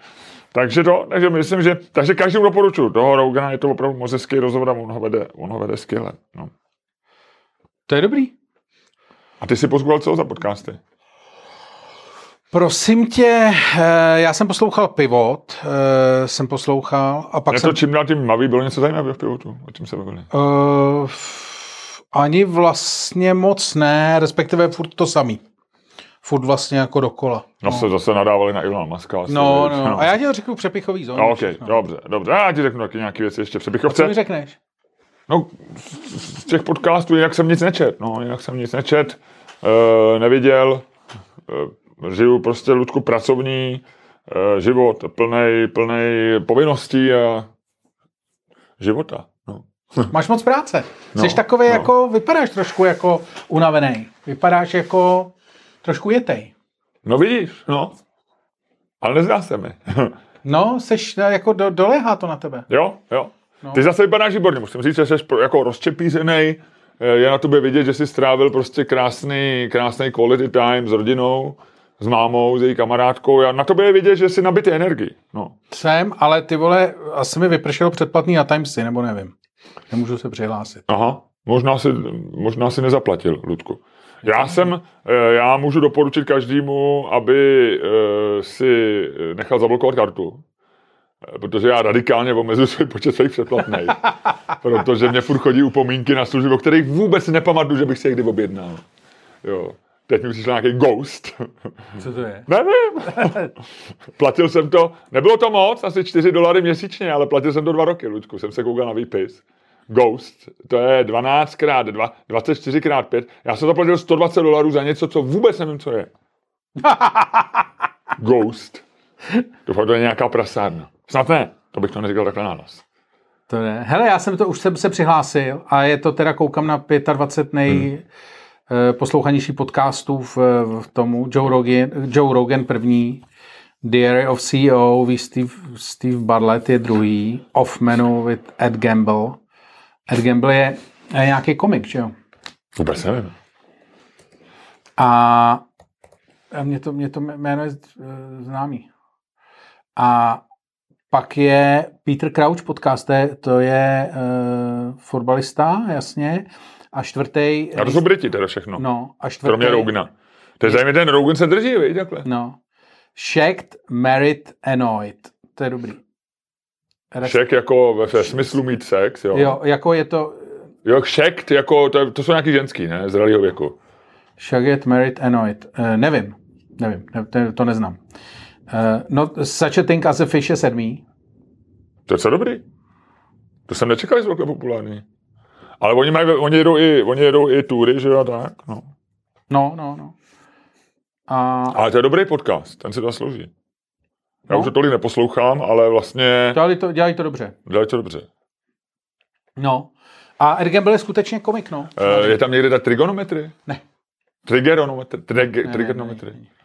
takže to, takže myslím, že, takže každému doporučuji, toho Rogana je to opravdu moc hezký rozhovor a on ho vede, on ho vede skvěle, no. To je dobrý. A ty si pozval co za podcasty? Prosím tě, eh, já jsem poslouchal Pivot, eh, jsem poslouchal a pak jsem... to čím dál tím maví, bylo něco zajímavého v Pivotu, o čem se bavili? Uh, ani vlastně moc ne, respektive furt to samý. Furt vlastně jako dokola. No, no. se zase nadávali na Ilona Maska. Asi, no, no, no, a já ti to řeknu přepichový zónu. No, okay, no. dobře, dobře. Já ti řeknu taky nějaké věci ještě přepichovce. A co mi řekneš? No, z těch podcastů jinak jsem nic nečet, no, jinak jsem nic nečet, uh, neviděl, uh, žiju prostě, Ludku, pracovní uh, život, plný, plný povinností a života. No. Máš moc práce. Jsi no, takový no. jako, vypadáš trošku jako unavený. Vypadáš jako trošku jetej. No vidíš, no. Ale nezdá se mi. no, seš jako do, dolehá to na tebe. Jo, jo. No. Ty zase vypadáš výborně, musím říct, že jsi jako rozčepízený, je na tobě vidět, že jsi strávil prostě krásný, krásný quality time s rodinou, s mámou, s její kamarádkou. Já na tobě je vidět, že jsi nabitý energii. No. Jsem, ale ty vole, asi mi vypršel předplatný na Timesy, nebo nevím. Nemůžu se přihlásit. Aha, možná si, možná si nezaplatil, Ludku. Já jsem, eh, já můžu doporučit každému, aby eh, si nechal zablokovat kartu, eh, protože já radikálně omezuji svůj počet svých předplatných. protože mě furt chodí upomínky na služby, o kterých vůbec nepamatuju, že bych si je kdy objednal. Jo. Teď mi přišel nějaký ghost. Co to je? Nevím. platil jsem to, nebylo to moc, asi 4 dolary měsíčně, ale platil jsem to dva roky, Ludku, jsem se koukal na výpis. Ghost, to je 12 krát 2, 24 krát 5. Já jsem zaplatil 120 dolarů za něco, co vůbec nevím, co je. Ghost. Doufám, to je nějaká prasárna. Snad ne, to bych to neříkal takhle nás. To ne. Hele, já jsem to už jsem se přihlásil a je to teda, koukám na 25 nej... Hmm poslouchanější podcastů v, v tomu. Joe Rogan, Joe Rogan první, Diary of CEO, Steve, Steve Bartlett je druhý, Off Menu with Ed Gamble. Ed Gamble je, je nějaký komik, že jo? Vůbec nevím. A mě to, mě to jméno je eh, známý. A pak je Peter Crouch podcast, to je uh, fotbalista, jasně. A čtvrtý... A to jsou Briti teda všechno. No, a čtvrtý... Kromě Rogna. To je zajímavé, ten Rogan se drží, víš, takhle. No. Shacked, married, annoyed. To je dobrý. Shack jako ve, ve smyslu mít sex, jo. Jo, jako je to... Jo, shacked, jako, to, to jsou nějaký ženský, ne, zralýho věku. Shacked, married, annoyed. Uh, nevím, nevím, ne, to, neznám. Uh, not such a thing as a fish je sedmý. To je co dobrý. To jsem nečekal, že jsou populární. Ale oni, mají, oni, jedou i, oni jedou i tury, že jo, tak, no. No, no, no. A... Ale to je dobrý podcast, ten si to zaslouží. Já no. už to tolik neposlouchám, ale vlastně... Dělají to, dělají to dobře. Dělají to dobře. No. A Ed Gamble je skutečně komik, no. E, je tam někde ta trigonometry? Ne. Trigeronometry? Trig. Ne, ne, ne, ne.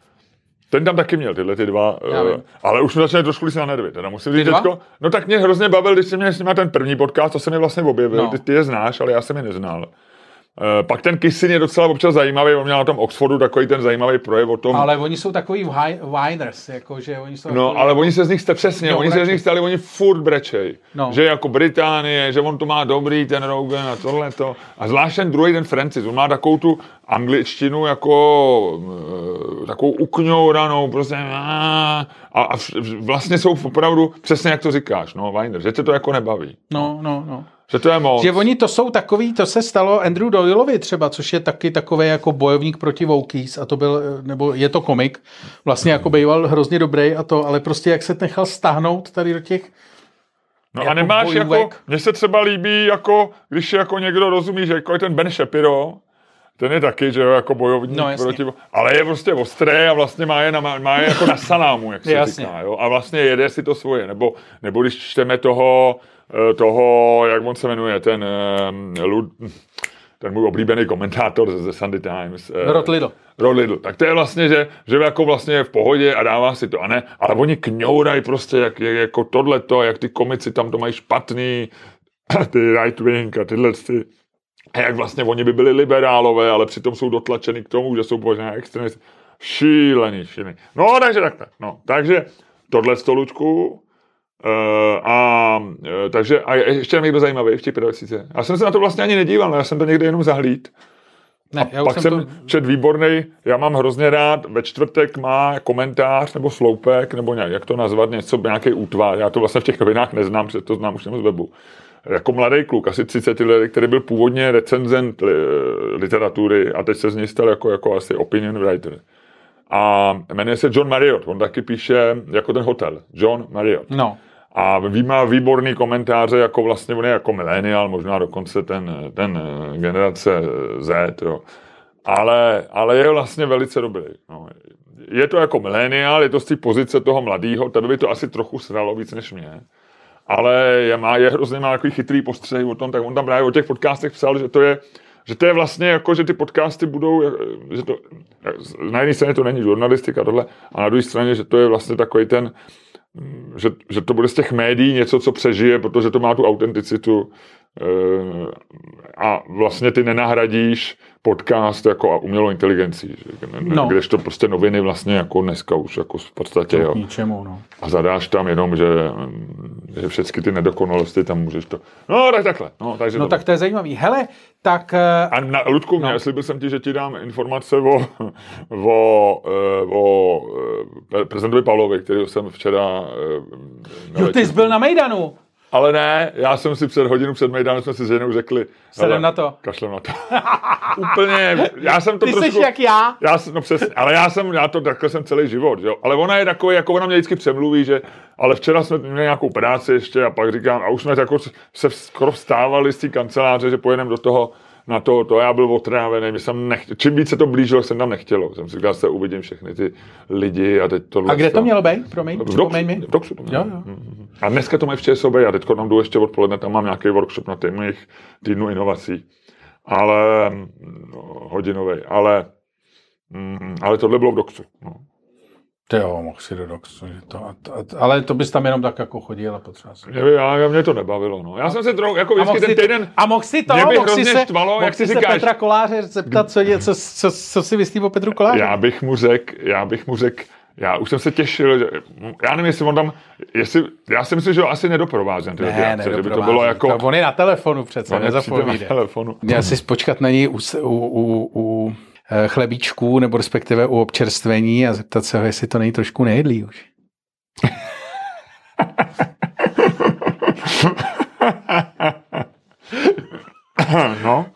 Ten tam taky měl tyhle ty dva, uh, ale už mi začali trošku na nervy. Teda musím říct, teďko, no tak mě hrozně bavil, když jsem měl s nimi ten první podcast, to se mi vlastně objevil, no. ty, ty, je znáš, ale já jsem je neznal. Eh, pak ten Kisin je docela občas zajímavý, on měl na tom Oxfordu takový ten zajímavý projev o tom. Ale oni jsou takový whiners, jako, že oni jsou No, ale oni se z nich jste přesně, Jo, oni se z brečej. nich stali, oni furt brečej. No. Že jako Británie, že on to má dobrý, ten Rogan a tohle to. A zvlášť ten druhý, ten Francis, on má takovou tu angličtinu jako eh, takovou ukňouranou, prostě a, a vlastně jsou opravdu, přesně jak to říkáš, no, Weiner, že tě to jako nebaví. No, no, no. Že to je moc. Že oni to jsou takový, to se stalo Andrew Doyleovi třeba, což je taky takový jako bojovník proti Wokies a to byl, nebo je to komik, vlastně jako býval hrozně dobrý a to, ale prostě jak se nechal stáhnout tady do těch, No a jako nemáš jako, bojůvek. mně se třeba líbí, jako, když jako někdo rozumí, že jako je ten Ben Shapiro, ten je taky, že jo, jako bojovník No, proti, ale je prostě ostrý a vlastně má je, na, má je jako na salámu, jak se Jasně. říká, jo, a vlastně jede si to svoje, nebo, nebo když čteme toho, eh, toho, jak on se jmenuje, ten, eh, Lud, ten můj oblíbený komentátor ze ze Sunday Times. eh, Rod Lidl. Rod Lidl. Tak to je vlastně, že, že jako vlastně je v pohodě a dává si to, a ne, ale oni kňourají prostě, jak, jak, jako tohleto, jak ty komici tam to mají špatný, ty right wing a tyhle ty, a jak vlastně oni by byli liberálové, ale přitom jsou dotlačeni k tomu, že jsou považováni extremisty. Šílený, šílený. No, takže takhle. No, takže tohle stolučku, Uh, a uh, takže a je- ještě tam někdo zajímavý v těch 25. Já jsem se na to vlastně ani nedíval, no, já jsem to někde jenom zahlíd. Ne, já už Pak jsem jsem to, čet výborný, já mám hrozně rád, ve čtvrtek má komentář nebo sloupek, nebo nějak, jak to nazvat, něco, nějaký útvar, já to vlastně v těch novinách neznám, protože to znám už jenom z webu. Jako mladý kluk, asi 30 let, který byl původně recenzent li, literatury a teď se z něj stal jako, jako asi opinion writer. A jmenuje se John Marriott, on taky píše jako ten hotel, John Marriott. no, A ví, má výborný komentáře, jako vlastně on je jako millennial, možná dokonce ten, ten eh, generace Z, jo. Ale, ale je vlastně velice dobrý. No. Je to jako millennial, je to z té pozice toho mladého, tebe by to asi trochu sralo víc než mě. Ale je, má, je hrozně má takový chytrý postřeh o tom, tak on tam právě o těch podcastech psal, že to je, že to je vlastně jako, že ty podcasty budou, eh, že to, na jedné straně to není žurnalistika tohle, a na druhé straně, že to je vlastně takový ten, že, že to bude z těch médií něco, co přežije, protože to má tu autenticitu eh, a vlastně ty nenahradíš podcast jako a umělou ne, No. no. kdežto prostě noviny vlastně jako dneska už jako v podstatě, jo. ničemu, no. A zadáš tam jenom, že, že všechny ty nedokonalosti tam můžeš to. No, tak takhle. No, takže No to- tak to je zajímavý. Hele, tak eh, a na, Ludku, no. slíbil jsem ti, že ti dám informace o, o, eh, o eh, prezidentovi Pavlovi, který jsem včera... jo, ty jsi byl na Mejdanu. Ale ne, já jsem si před hodinu před Mejdanem jsme si s ženou řekli... Sedem na to. Kašlem na to. Úplně, já jsem to Ty trošku... jsi jak já. Já, jsem- no přesně, ale já jsem, já to takhle jsem celý život, jo. Ale ona je takový, jako ona mě vždycky přemluví, že, ale včera jsme měli nějakou práci ještě a pak říkám, a už jsme jako se skoro vstávali z té kanceláře, že pojedeme do toho, na to, to já byl otrávený, mě jsem nechtěl, čím víc se to blížilo, jsem tam nechtělo. Jsem si říkal, se uvidím všechny ty lidi a teď to. A kde to mělo být? Promiň, V Doxu, mi. v Doxu to mělo. Jo, jo. Mhm. A dneska to mají v ČSOB a teď tam jdu ještě odpoledne, tam mám nějaký workshop na jejich týdnu inovací. Ale no, hodinový, ale, mm, ale tohle bylo v Doxu. No. Ty jo, mohl si do Doxu, že to, a a ale to bys tam jenom tak jako chodil a potřeba si. Mě, já, já, mě to nebavilo. No. Já jsem se trochu, jako A vždycky si, ten týden, a mohl si to, mohl si se, štvalo, mohl jak si říkáš. Petra Koláře zeptat, co, je, co, co, co, co si myslí o Petru Koláře. já bych mu řekl, já bych mu řekl, já už jsem se těšil, že, já nevím, jestli on tam, jestli, já si myslím, že ho asi nedoprovází na tyhle ty ne, akce, že by to bylo jako, To on je na telefonu přece, přijde na nezapovíde. telefonu. Měl jsi počkat na něj u, u, u, u chlebíčků, nebo respektive u občerstvení a zeptat se ho, jestli to není trošku nejedlý už. No,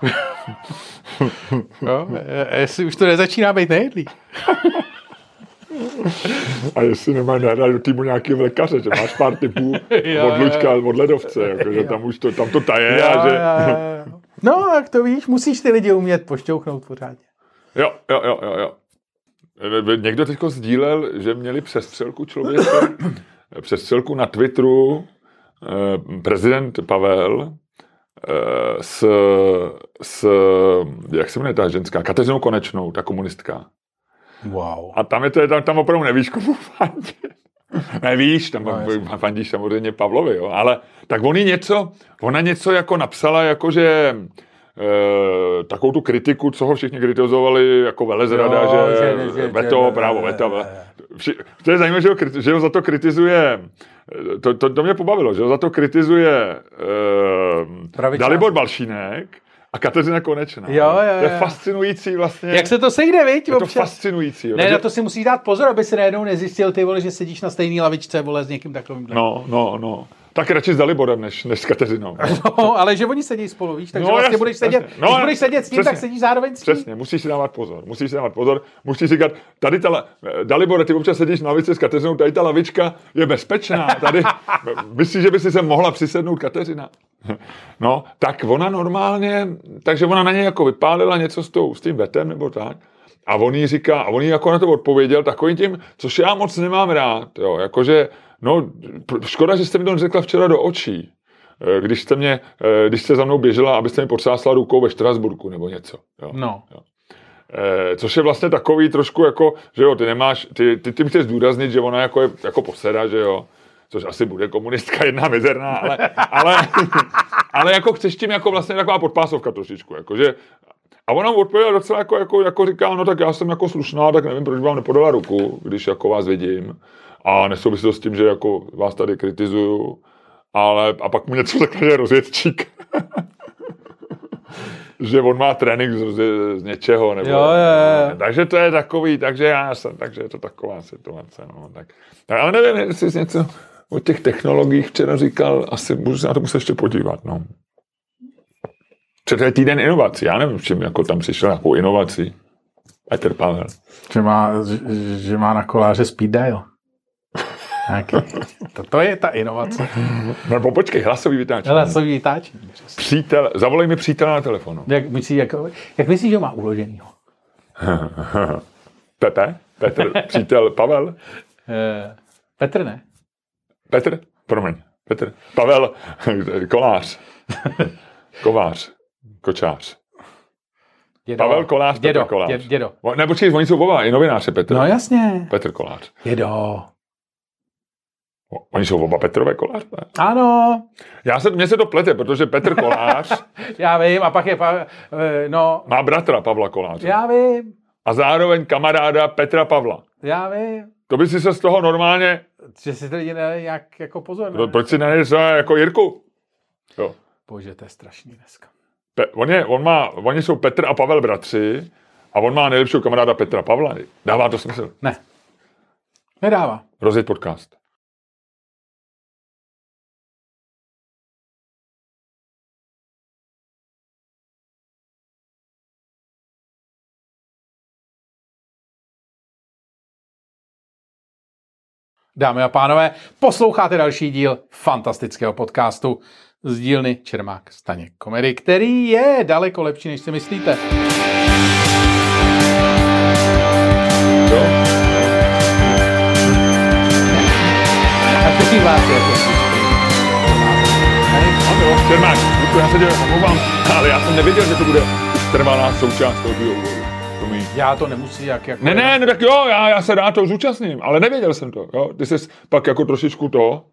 Jo? eh, Jestli už to nezačíná být nejedlý. a jestli nemáš nahrát do týmu nějakého lékaře, že máš pár typů Jo, od Lučka, od ledovce, jako, že tam už to, tam to taje a že... No, jak to víš, musíš ty lidi umět pošťouchnout pořádně. Jo, jo, jo, jo, jo. Někdo teď sdílel, že měli přestřelku člověka, přestřelku na Twitteru, eh, prezident Pavel eh, s, s, jak se jmenuje ta ženská, Kateřinou Konečnou, ta komunistka. Wow. A tam je to, tam, tam opravdu nevíš, komu fandit. Nevíš, tam No, fandíš samozřejmě Pavlovi, jo, ale tak oni něco, ona něco jako napsala, jako že e, takovou tu kritiku, co ho všichni kritizovali, jako velezrada, Jo, že, že- že- veto, že- právo veta. Vši, to je zajímavé, že ho, kriti- že ho za to kritizuje, to, to, to mě pobavilo, že ho za to kritizuje e, Pravičář. Dalibor Balšínek a Kateřina Konečná. Jo, jo, To je jo. fascinující vlastně. Jak se to sejde, viď? je to občas? fascinující. jo. Ne, na to si musíš dát pozor, aby si najednou nezjistil, ty vole, že sedíš na stejné lavičce, vole, s někým takovým. No, no, no. Tak radši s Daliborem, než, než s Kateřinou. No, ale že oni sedí spolu, víš, takže No, vlastně jasně, budeš sedět. No, když budeš sedět s ním, přesně. tak sedíš zároveň s ním. Přesně, musíš si dávat pozor. Musíš si dávat pozor. Musíš říkat, tady ta, Dalibore, ty občas sedíš na lavici s Kateřinou, tady ta lavička je bezpečná. Tady, myslíš, že by si se mohla přisednout Kateřina? No, tak ona normálně, takže ona na něj jako vypálila něco s, tou, s tím vetem nebo tak. A on jí říká, a on jí jako na to odpověděl takovým tím, což já moc nemám rád, jo, jakože, no, škoda, že jste mi to řekla včera do očí, eh, když jste mě, eh, když jste za mnou běžela, abyste mi podsásla rukou ve Štrasburku nebo něco. Jo. No. Eh, což je vlastně takový trošku jako, že jo, ty nemáš, ty, ty, ty chceš zdůraznit, že ona jako je jako poseda, že jo, což asi bude komunistka jedna mizerná, ale, ale, ale jako chceš tím jako vlastně taková podpásovka trošičku, jako že a ona mu odpověděla docela jako, jako, jako říká, no tak já jsem jako slušná, tak nevím, proč vám nepodala ruku, když jako vás vidím. A nesouvisí to s tím, že jako vás tady kritizuju, ale a pak mu něco řekne, že je rozvědčík. že on má trénink z, z, z něčeho. Nebo, Jo, jo, jo. Takže to je takový, takže já jsem, takže je to taková situace. No, tak, tak, ale nevím, jestli jsi něco o těch technologiích včera říkal, asi můžu se na to muset ještě podívat. No. Co to je týden inovací, já nevím, v čem jako tam přišel nějakou inovací. Petr Pavel. Že má, že má na koláře speed dial. Nějaký. To, to je ta inovace. Nebo počkej, hlasový vytáčení. Hlasový vytáčení. přesně. Přítel, zavolej mi přítele na telefonu. Jak myslíš, jak, jak myslíš, že ho má uloženýho? Pepe? Petr, přítel Pavel? Eh, Petr ne. Petr? Promiň. Petr. Pavel Kolář. Kovář. Kočář. Dědo. Pavel Kolář, dědo, Petr Kolář. dě- Dědo. O, Ne, počkej, oni jsou oba, i novináři Petr. No jasně. Petr Kolář. Dědo. Oni jsou oba Petrové Kolář. Ne? Ano, Já se, mně se to plete, protože Petr Kolář já vím, a pak je, pa, eh, no, má bratra Pavla Koláře. já vím, A zároveň kamaráda Petra Pavla. já vím, To by si se z toho normálně... že si to lidi ne, jak jako pozor. No, Ne? proč si nejdeš jako Jirku? Jo. Bože, to je strašný dneska. Pe, on je, on má, oni jsou Petr a Pavel bratři a on má nejlepšího kamaráda Petra Pavla. Dává to smysl. Ne. Nedává. Rozjet podcast. Dámy a pánové, posloucháte další díl fantastického podcastu z dílny Čermák Staněk Komedy, který je daleko lepší, než si myslíte. Jo? A který vás je to Čermák, já se omlouvám, ale já jsem nevěděl, že to bude trvalá součást toho dílu. Já to nemusím jak... jako Ne, ne, no tak jo, já, já se rád to zúčastním, ale nevěděl jsem to. Jo? Ty jsi pak jako trošičku to,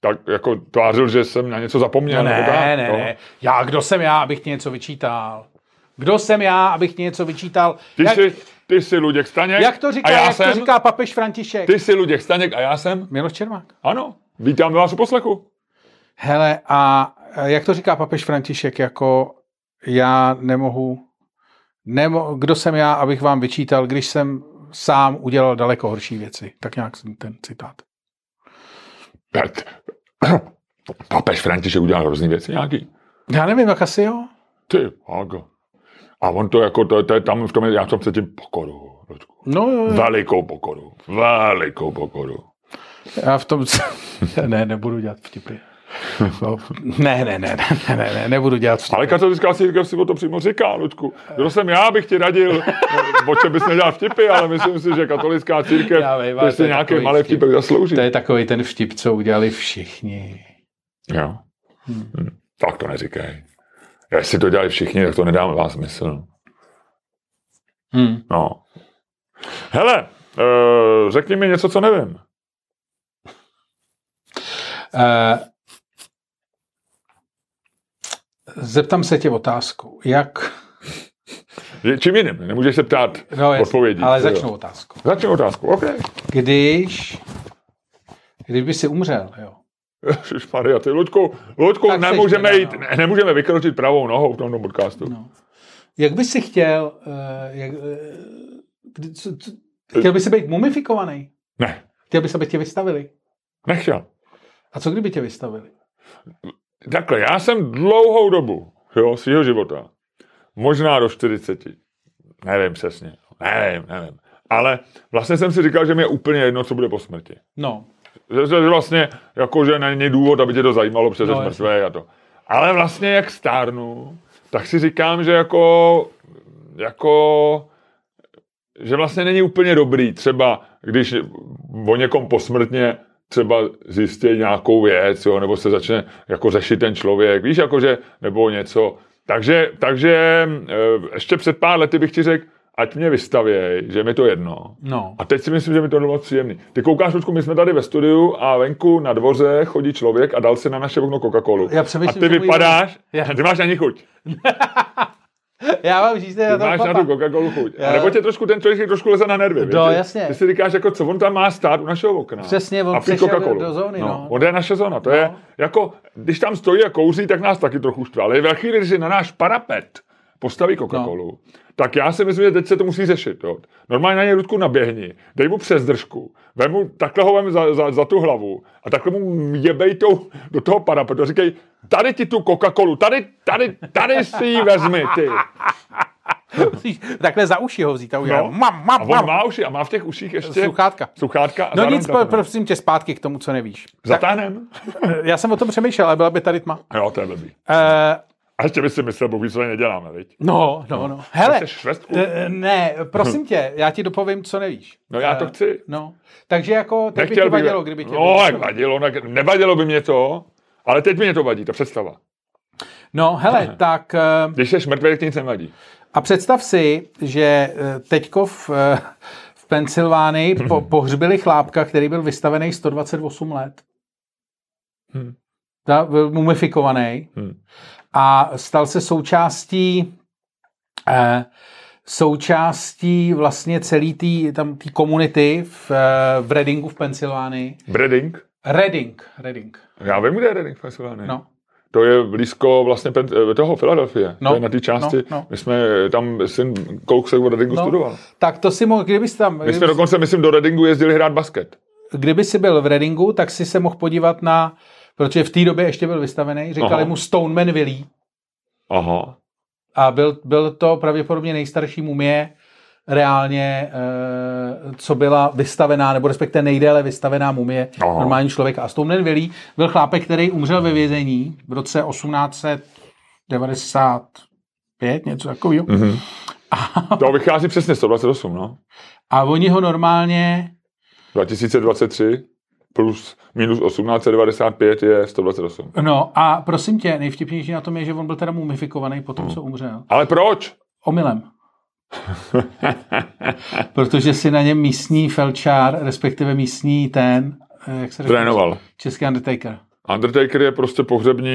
tak jako tvářil, že jsem na něco zapomněl. No nebo ne, tak, ne, jo? ne. Já, kdo jsem já, abych ti něco vyčítal? Kdo jsem já, abych ti něco vyčítal? Ty, jak, jsi, ty jsi Luděk Staněk jak to říká, a já jak jsem, to říká papež František? ty jsi Luděk Staněk a já jsem, Miloš Čermák. ano, vítám vás u poslechu. Hele, a jak to říká papež František, jako já nemohu, nemo, kdo jsem já, abych vám vyčítal, když jsem sám udělal daleko horší věci. Tak nějak jsem ten citát. Papež František udělal hrozný věci nějaký. Já nevím, jak asi jo. Ty, Hago. A on to jako, to, to je tam v tom, já jsem cítím pokoru. No, jo, jo. Velikou pokoru. Velikou pokoru. já v tom... ne, nebudu dělat vtipy. No, ne, ne, ne, ne, ne, ne, nebudu dělat vtipy. Ale katolická církev si o to přímo říká, Luďku. Kdo jsem já, bych ti radil, o čem bys nedělal vtipy, ale myslím si, že katolická církev Já vím, to je nějaký malý vtip. vtipek zaslouží. To je takový ten vtip, co udělali všichni. Jo. Hm. Tak to neříkej. Jestli to dělali všichni, tak to nedám vás smysl. Hmm. No. Hele, uh, řekni mi něco, co nevím. Uh, Zeptám se tě otázku. Jak... Čím jiným? Nemůžeš se ptát No, jasně, odpovědí. ale začnu otázku. Začnu otázku, OK. Když... Kdyby si umřel, jo. Ježišmarja, ty Luďku, Luďku Tak nemůžeme, jít, no. ne, nemůžeme vykročit pravou nohou v tomto podcastu. No. Jak bys si chtěl... Uh, jak, kdy, co, co, chtěl bys si být mumifikovaný? Ne, Chtěl bys, aby tě vystavili? nechtěl. A co kdyby tě vystavili? Takhle, já jsem dlouhou dobu jo, svého života, možná do 40, nevím přesně, nevím, nevím, ale vlastně jsem si říkal, že mi je úplně jedno, co bude po smrti. No, Že, že vlastně, jako, že není důvod, aby tě to zajímalo, protože No, no, jasně. mrtvé a to. Ale vlastně, jak stárnu, tak si říkám, že jako, jako, že vlastně není úplně dobrý, třeba když o někom posmrtně třeba zjistí nějakou věc, jo, nebo se začne jako řešit ten člověk, víš, jakože, nebo něco. Takže, takže eh, ještě před pár lety bych ti řekl, ať mě vystavěj, že mi to jedno. no. A teď si myslím, že mi to bylo příjemný. Ty koukáš, Luďku, my jsme tady ve studiu a venku na dvoře chodí člověk a dal si na naše okno Coca-Colu. Já a ty vypadáš, Já. ty máš ani chuť. Já mám říct, to máš na tu. Coca-Colu chuť. Já- A nebo tě trošku, ten člověk trošku leze na nervy. No, víš? jasně. Ty si říkáš, jako, co on tam má stát u našeho okna. Přesně, on a Coca-Colu. do zóny, no. On je naše zóna. To je jako, když tam stojí a kouří, tak nás taky trochu štve. Ale ve chvíli, když na náš parapet postaví Coca-Colu, No. tak já si myslím, že teď se to musí řešit. Jo. Normálně na něj Ludku naběhni, dej mu přes držku, vemu, takhle ho vem za, za, za, tu hlavu a takhle mu jebej tou, do toho parapetu a říkej, tady ti tu Coca-Colu, tady, tady, tady si ji vezmi, ty. Musíš takhle za uši ho vzít a udělat. No. Mam, A mam, on mam. má uši a má v těch uších ještě Sluchátka. sluchátka. a No nic, po, prosím tě zpátky k tomu, co nevíš. Zatáhnem? Já jsem o tom přemýšlel, ale byla by tady tma. Jo, to je blbý. Uh, A ještě by si myslel, ví, co neděláme, viď? no, no, no. Hele, eh, ne, prosím tě, já ti dopovím, co nevíš. No já to Eh, chci. No, takže jako, teď by ti vadilo, kdyby tě... No, jak vadilo, tak nevadilo by mě to, ale teď mě to vadí, ta představa. No, hele, tak... eh, Když jsi mrtvý, tak nic nevadí. A představ si, že eh, teďko v, eh, v Pensylvánii po, pohřbili chlápka, který byl vystavený 128 let. Hmm. Ta, byl mumifikovaný Hmm. a stal se součástí eh, součástí vlastně celé té tam té komunity v, v Readingu v Pensylvánii. Reading? Reading, Reading. Já vím, kde je Reading v Pensylvánii. No. To je blízko vlastně eh, toho Filadelfie. No, To je na té části. no, no. My jsme tam, syn Kousek o Readingu No. studoval. Tak to si mohl, kdybys tam, My jsme dokonce, myslím, do Readingu jezdili hrát basket. kdyby si byl v Readingu, tak si se mohl podívat na, protože v té době ještě byl vystavený, říkali Aha. mu Stoneman Willie Aha. a byl, byl to pravděpodobně nejstarší mumie reálně, eh, co byla vystavená, nebo respektive nejdéle vystavená mumie Aha. normální člověka. A Stoneman Willie byl chlápek, který umřel ve vězení v roce 1895, něco takového. Mhm. To vychází přesně 128, no. A oni ho normálně 2023 plus minus 1895 je 128. No a prosím tě, nejvtipnější na tom je, že on byl teda mumifikovaný po tom, co umřel. Ale proč? Omylem. Protože si na něm místní felčár, respektive místní ten, eh, jak se? Trénoval. Český Undertaker. Undertaker je prostě pohřební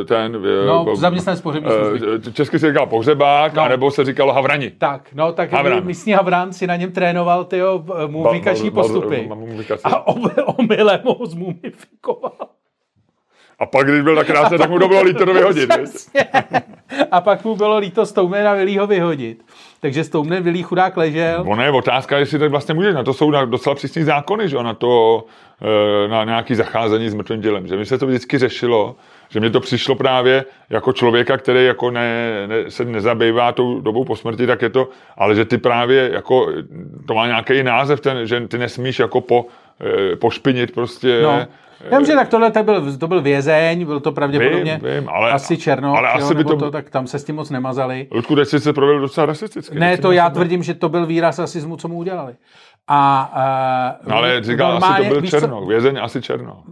eh, ten... eh, No, po- zaměstnanec pohřební služby. Česky se říká pohřebák, No. anebo se říkalo havrani. Tak, no, tak Havran. místní Havran si na něm trénoval tyjo mumifikační Ba- ba- ba- postupy. ba- mumifikaci. A om- omylem ho zmumifikoval. A pak, když byl tak krásný, tak mu to bylo líto to vyhodit. A pak mu bylo líto Stoumena Willieho vyhodit. Takže Stoumen Willie chudák ležel. Ono je otázka, jestli tak vlastně můžeš. Na to jsou docela přísný zákony, že na to, eh, na nějaký zacházení s mrtvým tělem. Že mi se to vždycky řešilo, že mě to přišlo právě jako člověka, který jako ne, ne, se nezabývá tou dobou po smrti, tak je to, ale že ty právě jako, to má nějaký název, ten, že ty nesmíš jako po, eh, pošpinit prostě. No. Já vím, že tak tohle tak byl, to byl vězeň, byl to pravděpodobně Vím, vím, ale- asi Černoch, ale jo, asi by nebo to- to, tak tam se s tím moc nemazali. Ludku, teď jsi se provedl docela rasisticky. Ne, si to já tvrdím, že to byl výraz rasismu, co mu udělali. A, uh, No, ale říkal, asi to byl Černoch, vězeň asi Černoch.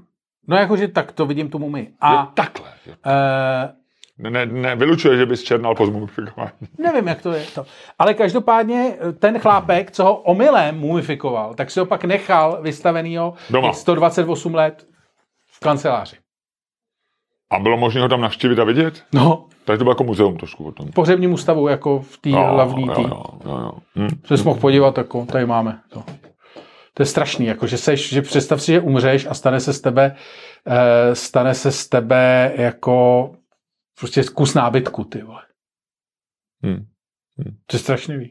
No jakože tak to vidím tomu my. Je A takhle. uh, Ne, ne, ne, vylučuje, že bys černal po zmumifikování. nevím, jak to je to. Ale každopádně ten chlápek, co ho omylem mumifikoval, tak si ho pak nechal vystavenýho Doma. těch 128 let v kanceláři. A bylo možné ho tam navštívit a vidět? No, Tak to bylo jako muzeum trošku o tom. pohřebním ústavu, jako v té hlavní jo, tý. jo, jo, jo. Hm. Jsi mohl podívat, jako tady máme to. To je strašný, jako že seš, že představ si, že umřeš a stane se z tebe, eh, stane se z tebe jako prostě kus nábytku, ty vole. Hm. To je strašný.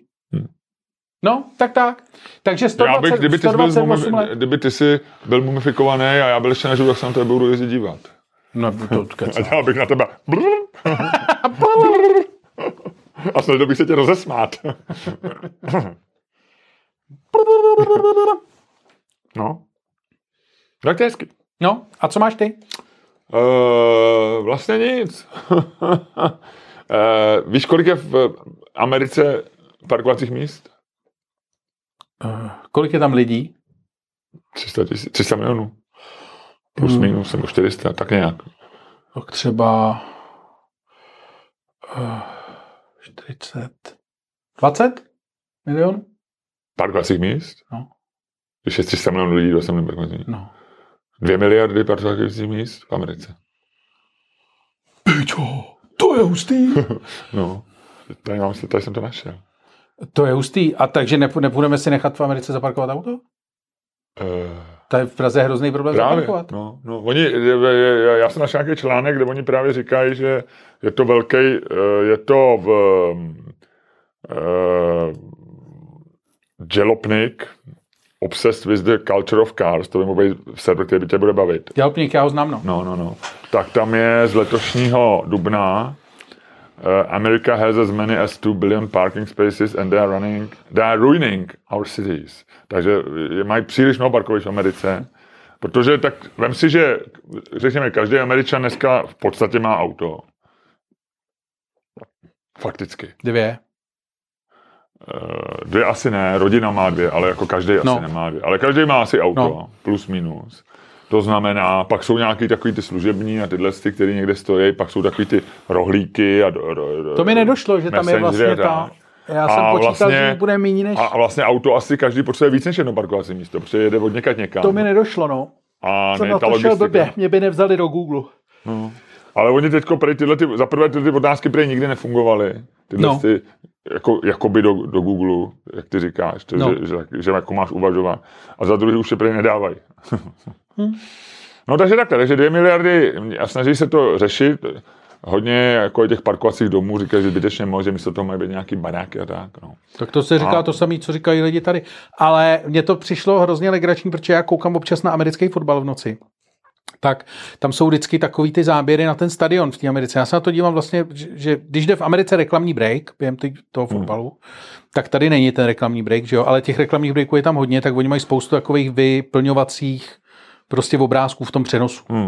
No, tak tak. Takže 120, Já bych, kdyby ty, jsi byl 128 zmumi, let. kdyby ty jsi byl mumifikovaný a já byl ještě neživu, tak se na tebe budu jezdit dívat. No, to A dělal bych na tebe. A snad bych se tě rozesmát. No. Tak to je hezky. No, a co máš ty? Uh, vlastně nic. uh, víš, kolik je v Americe parkovacích míst? Uh, kolik je tam lidí? 300, tisíc, 300 milionů. Plus Hmm. minus, nebo 400, tak nějak. Tak třeba uh, 40, 20 milionů? Parkovacích míst? No. Když je 300 milionů lidí, 200 milionů parkovacích míst. No. 2 miliardy parkovacích míst v Americe. Pičo, to je hustý. No. Tady, mám, tady jsem to našel. To je hustý. A takže nepů- nepůjdeme si nechat v Americe zaparkovat auto? Uh, To je v Praze hrozný problém Právě, zaparkovat. no, no. Oni, je- je- já jsem našel nějaký článek, kde oni právě říkají, že je to velký, eh, je to v uh, Jalopnik, Obsessed with the Culture of Cars, to by mohl být server, který by tě bude bavit. Dělopník, já ho znám, no. No, no, no. Tak tam je z letošního dubna uh, America has as many as 2 billion parking spaces and they are running, they are ruining our cities. Takže je, mají příliš mnoho parkovišť v Americe, protože tak, vem si, že řekněme, každý Američan dneska v podstatě má auto. Fakticky. Dvě. Uh, dvě asi ne, rodina má dvě, ale jako každý asi No. nemá dvě. Ale každý má asi auto, no. plus minus. To znamená, pak jsou nějaký takový ty služební a tyhle, ty, které někde stojí, pak jsou takový ty rohlíky a... Do, do, do, To mi nedošlo, že tam je vlastně ta... Já jsem A počítal, vlastně- že bude méně než... A, vlastně auto asi každý potřebuje víc než jedno parkovací místo, protože jede od někať někam. To mi nedošlo, no. a Jsem ne, na to šel blbě. Mě by nevzali do Google. No. Ale oni teďko prý tyhle, ty, za prvé tyhle ty otázky prý nikdy nefungovaly. Tyhle No. ty, jako, jakoby do, do Google, jak ty říkáš, to, No. že, že, že, jako máš uvažovat. A za druhý už je prý nedávají. Hm. No takže takhle, takže dvě miliardy a snaží se to řešit. Hodně jako těch parkovacích domů říkají, že zbytečně moc, že místo toho mají být nějaký baráky a tak. No. Tak to se říká A- to samé, co říkají lidi tady. Ale mně to přišlo hrozně legrační, protože já koukám občas na americký fotbal v noci. Tak tam jsou vždycky takový ty záběry na ten stadion v té Americe. Já se na to dívám vlastně, že, když jde v Americe reklamní break během ty, toho fotbalu, tak tady není ten reklamní break, že jo? ale těch reklamních breaků je tam hodně, tak oni mají spoustu takových vyplňovacích prostě obrázků v tom přenosu. Hmm.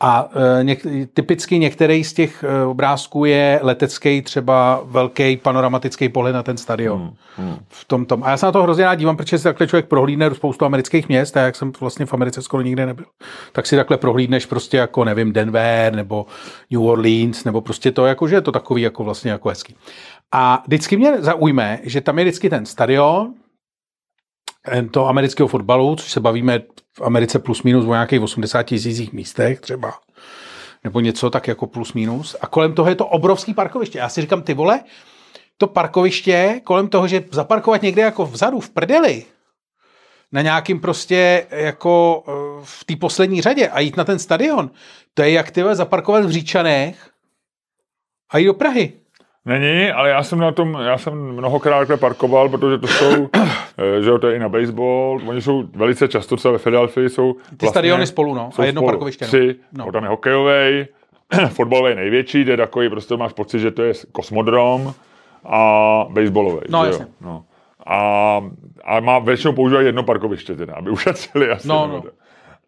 A e, něk, typicky některý z těch e, obrázků je letecký, třeba velký panoramatický pohled na ten stadion. Hmm. V tom, tom. A já se na to hrozně rád dívám, protože si takhle člověk prohlídne spoustu amerických měst, a jak jsem vlastně v Americe skoro nikde nebyl, tak si takhle prohlídneš prostě jako, nevím, Denver nebo New Orleans, nebo prostě to, jako, že je to takový jako vlastně jako hezký. A vždycky mě zaujme, že tam je vždycky ten stadion, eh, toho amerického fotbalu, což se bavíme v Americe plus minus o nějakých 80 tisících místech třeba, nebo něco tak jako plus minus. A kolem toho je to obrovský parkoviště. Já si říkám, ty vole, to parkoviště, kolem toho, že zaparkovat někde jako vzadu, v prdeli, na nějakým prostě jako eh, v té poslední řadě a jít na ten stadion, to je jak ty zaparkovat v Říčanech a jít do Prahy. Není, ale já jsem na tom, já jsem mnohokrát takhle parkoval, protože to jsou, eh, že jo, to je i na baseball, oni jsou velice často, třeba ve Philadelphii jsou Ty stadiony spolu, no, jsou a jedno spolu. parkoviště. No. Tři, No. no. tam je hokejový, fotbalový největší, je takový, prostě máš pocit, že to je kosmodrom a baseballový. No, že jasně. Jo? No. A, a má, většinou používají jedno parkoviště teda, aby ušetřili asi. No, nebo no. to.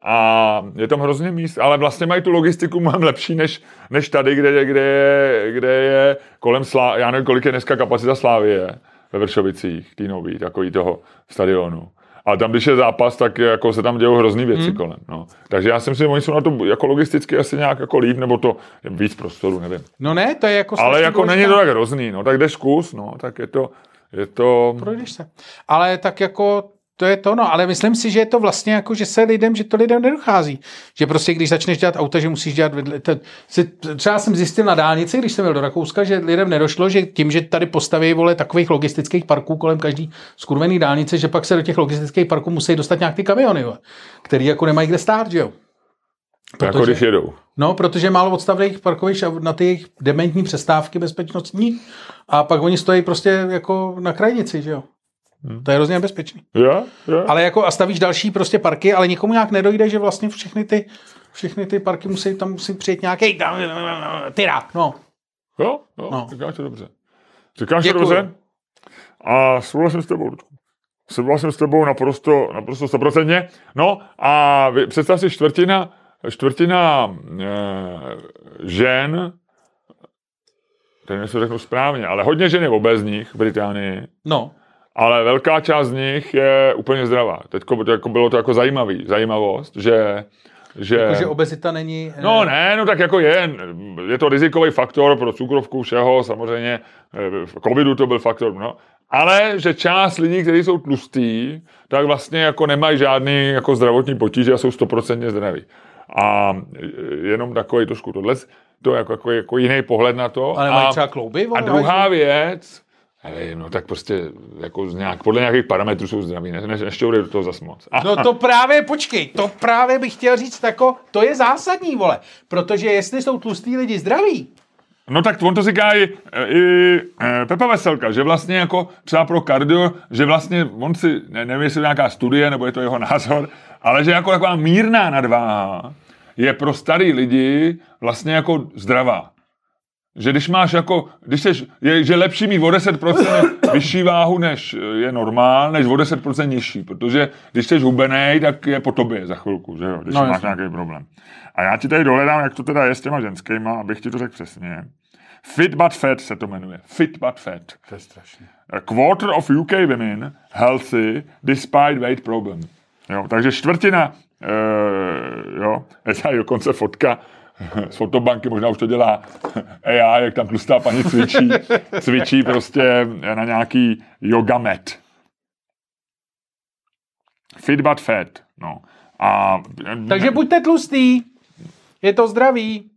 A je tam hrozně míst, ale vlastně mají tu logistiku mnohem lepší než, než tady, kde, je- kde, je, kde je kolem Slá, já nevím, kolik je dneska kapacita Slávie ve Vršovicích, tý nový, takový toho stadionu. A tam, když je zápas, tak jako se tam dějou hrozný věci hmm. kolem. No. Takže já si myslím, že oni jsou na to jako logisticky asi nějak jako líp, nebo to je víc prostoru, nevím. No ne, to je jako Ale jako důležitá- není to tak hrozný, no, tak jdeš kus, no, tak je to, je to, Projdeš se. Ale tak jako to je to, no, ale myslím si, že je to vlastně jako, že se lidem, že to lidem nedochází. Že prostě, když začneš dělat auta, že musíš dělat vedle, to, si, třeba jsem zjistil na dálnici, když jsem byl do Rakouska, že lidem nedošlo, že tím, že tady postaví vole takových logistických parků kolem každý skurvený dálnice, že pak se do těch logistických parků musí dostat nějak ty kamiony, vole, který jako nemají kde stát, že jo. Protože, jako když jedou. No, protože málo odstavných parkovišť na ty jejich dementní přestávky bezpečnostní a pak oni stojí prostě jako na krajnici, že jo. Hmm. To je hrozně nebezpečný. Jo, jo. Ale jako a stavíš další prostě parky, ale nikomu nějak nedojde, že vlastně všechny ty, všechny ty parky musí, tam musí přijet nějaký tyrák, no. Jo, jo, no. říkáš to dobře. Říkáš to dobře a souhlasím s tebou, Souhlasím s tebou naprosto, naprosto stoprocentně. No a představ si čtvrtina, čtvrtina e, žen, teď se řeknu správně, ale hodně žen je obezních v Británii. No ale velká část z nich je úplně zdravá. Teď jako bylo to jako zajímavý, zajímavost, že že... Jako, že obezita není... No ne, no tak jako je, je to rizikový faktor pro cukrovku všeho, samozřejmě v covidu to byl faktor, no. Ale že část lidí, kteří jsou tlustí, tak vlastně jako nemají žádný jako zdravotní potíže a jsou stoprocentně zdraví. A jenom takový trošku tohle, to je jako, jako, jako jiný pohled na to. Ale mají třeba klouby? A druhá věc, Nevím, no tak prostě jako z nějak, podle nějakých parametrů jsou zdraví, ne, ne, nešťourej do toho zas moc. No to právě, počkej, to právě bych chtěl říct tako, to je zásadní, vole, protože jestli jsou tlustí lidi zdraví, No tak on to říká i, i e, Pepa Veselka, že vlastně jako třeba pro kardio, že vlastně on si, ne, nevím, jestli je nějaká studie, nebo je to jeho názor, ale že jako taková mírná nadváha je pro starý lidi vlastně jako zdravá. Že když máš jako, když jsi, je, že lepší mít o 10% vyšší váhu, než je normál, než o 10% nižší, protože když jsi hubený, tak je po tobě za chvilku, že jo, když no, máš jasný. nějaký problém. A já ti tady dohledám, jak to teda je s těma ženskýma, abych ti to řekl přesně. Fit but fat se to jmenuje. Fit but fat. To je strašně. A quarter of UK women healthy despite weight problem. Jo, takže čtvrtina, uh, jo, je tady dokonce fotka, z fotobanky, možná už to dělá AI, jak tam tlustá paní cvičí, cvičí prostě na nějaký yoga mat. Fit but fat, no. A, Takže buďte tlustý, je to zdravý.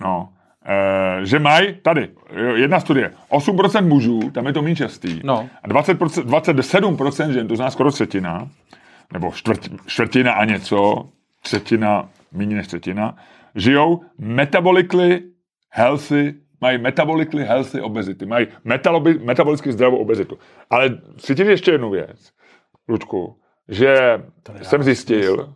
No, e, že mají, tady, jedna studie, 8% mužů, tam je to méně častý, no. a 20%, 27% žen, to zná skoro třetina, nebo čtvrt, čtvrtina a něco, třetina, méně než třetina, žijou metabolically healthy, mají metabolically healthy obezity, mají metalobi, metabolicky zdravou obezitu. Ale cítíš ještě jednu věc, Lučku, že jsem zjistil,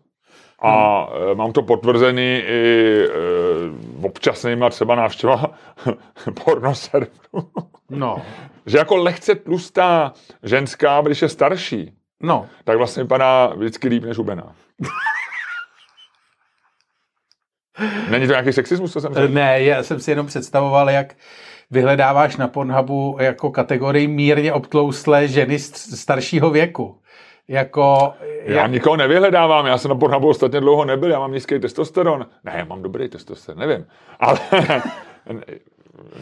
a hmm. mám to potvrzený i e, občasnýma třeba návštěva pornoserveru. No. že jako lehce tlustá ženská, když je starší, no. tak vlastně vypadá vždycky líp než hubená. Není to nějaký sexismus, co jsem řekl? Ne, já jsem si jenom představoval, jak vyhledáváš na Pornhubu jako kategorii mírně obtloustlé ženy staršího věku. Jako, já jak... nikoho nevyhledávám, já jsem na Pornhubu ostatně dlouho nebyl, já mám nízký testosteron. Ne, já mám dobrý testosteron, nevím. Ale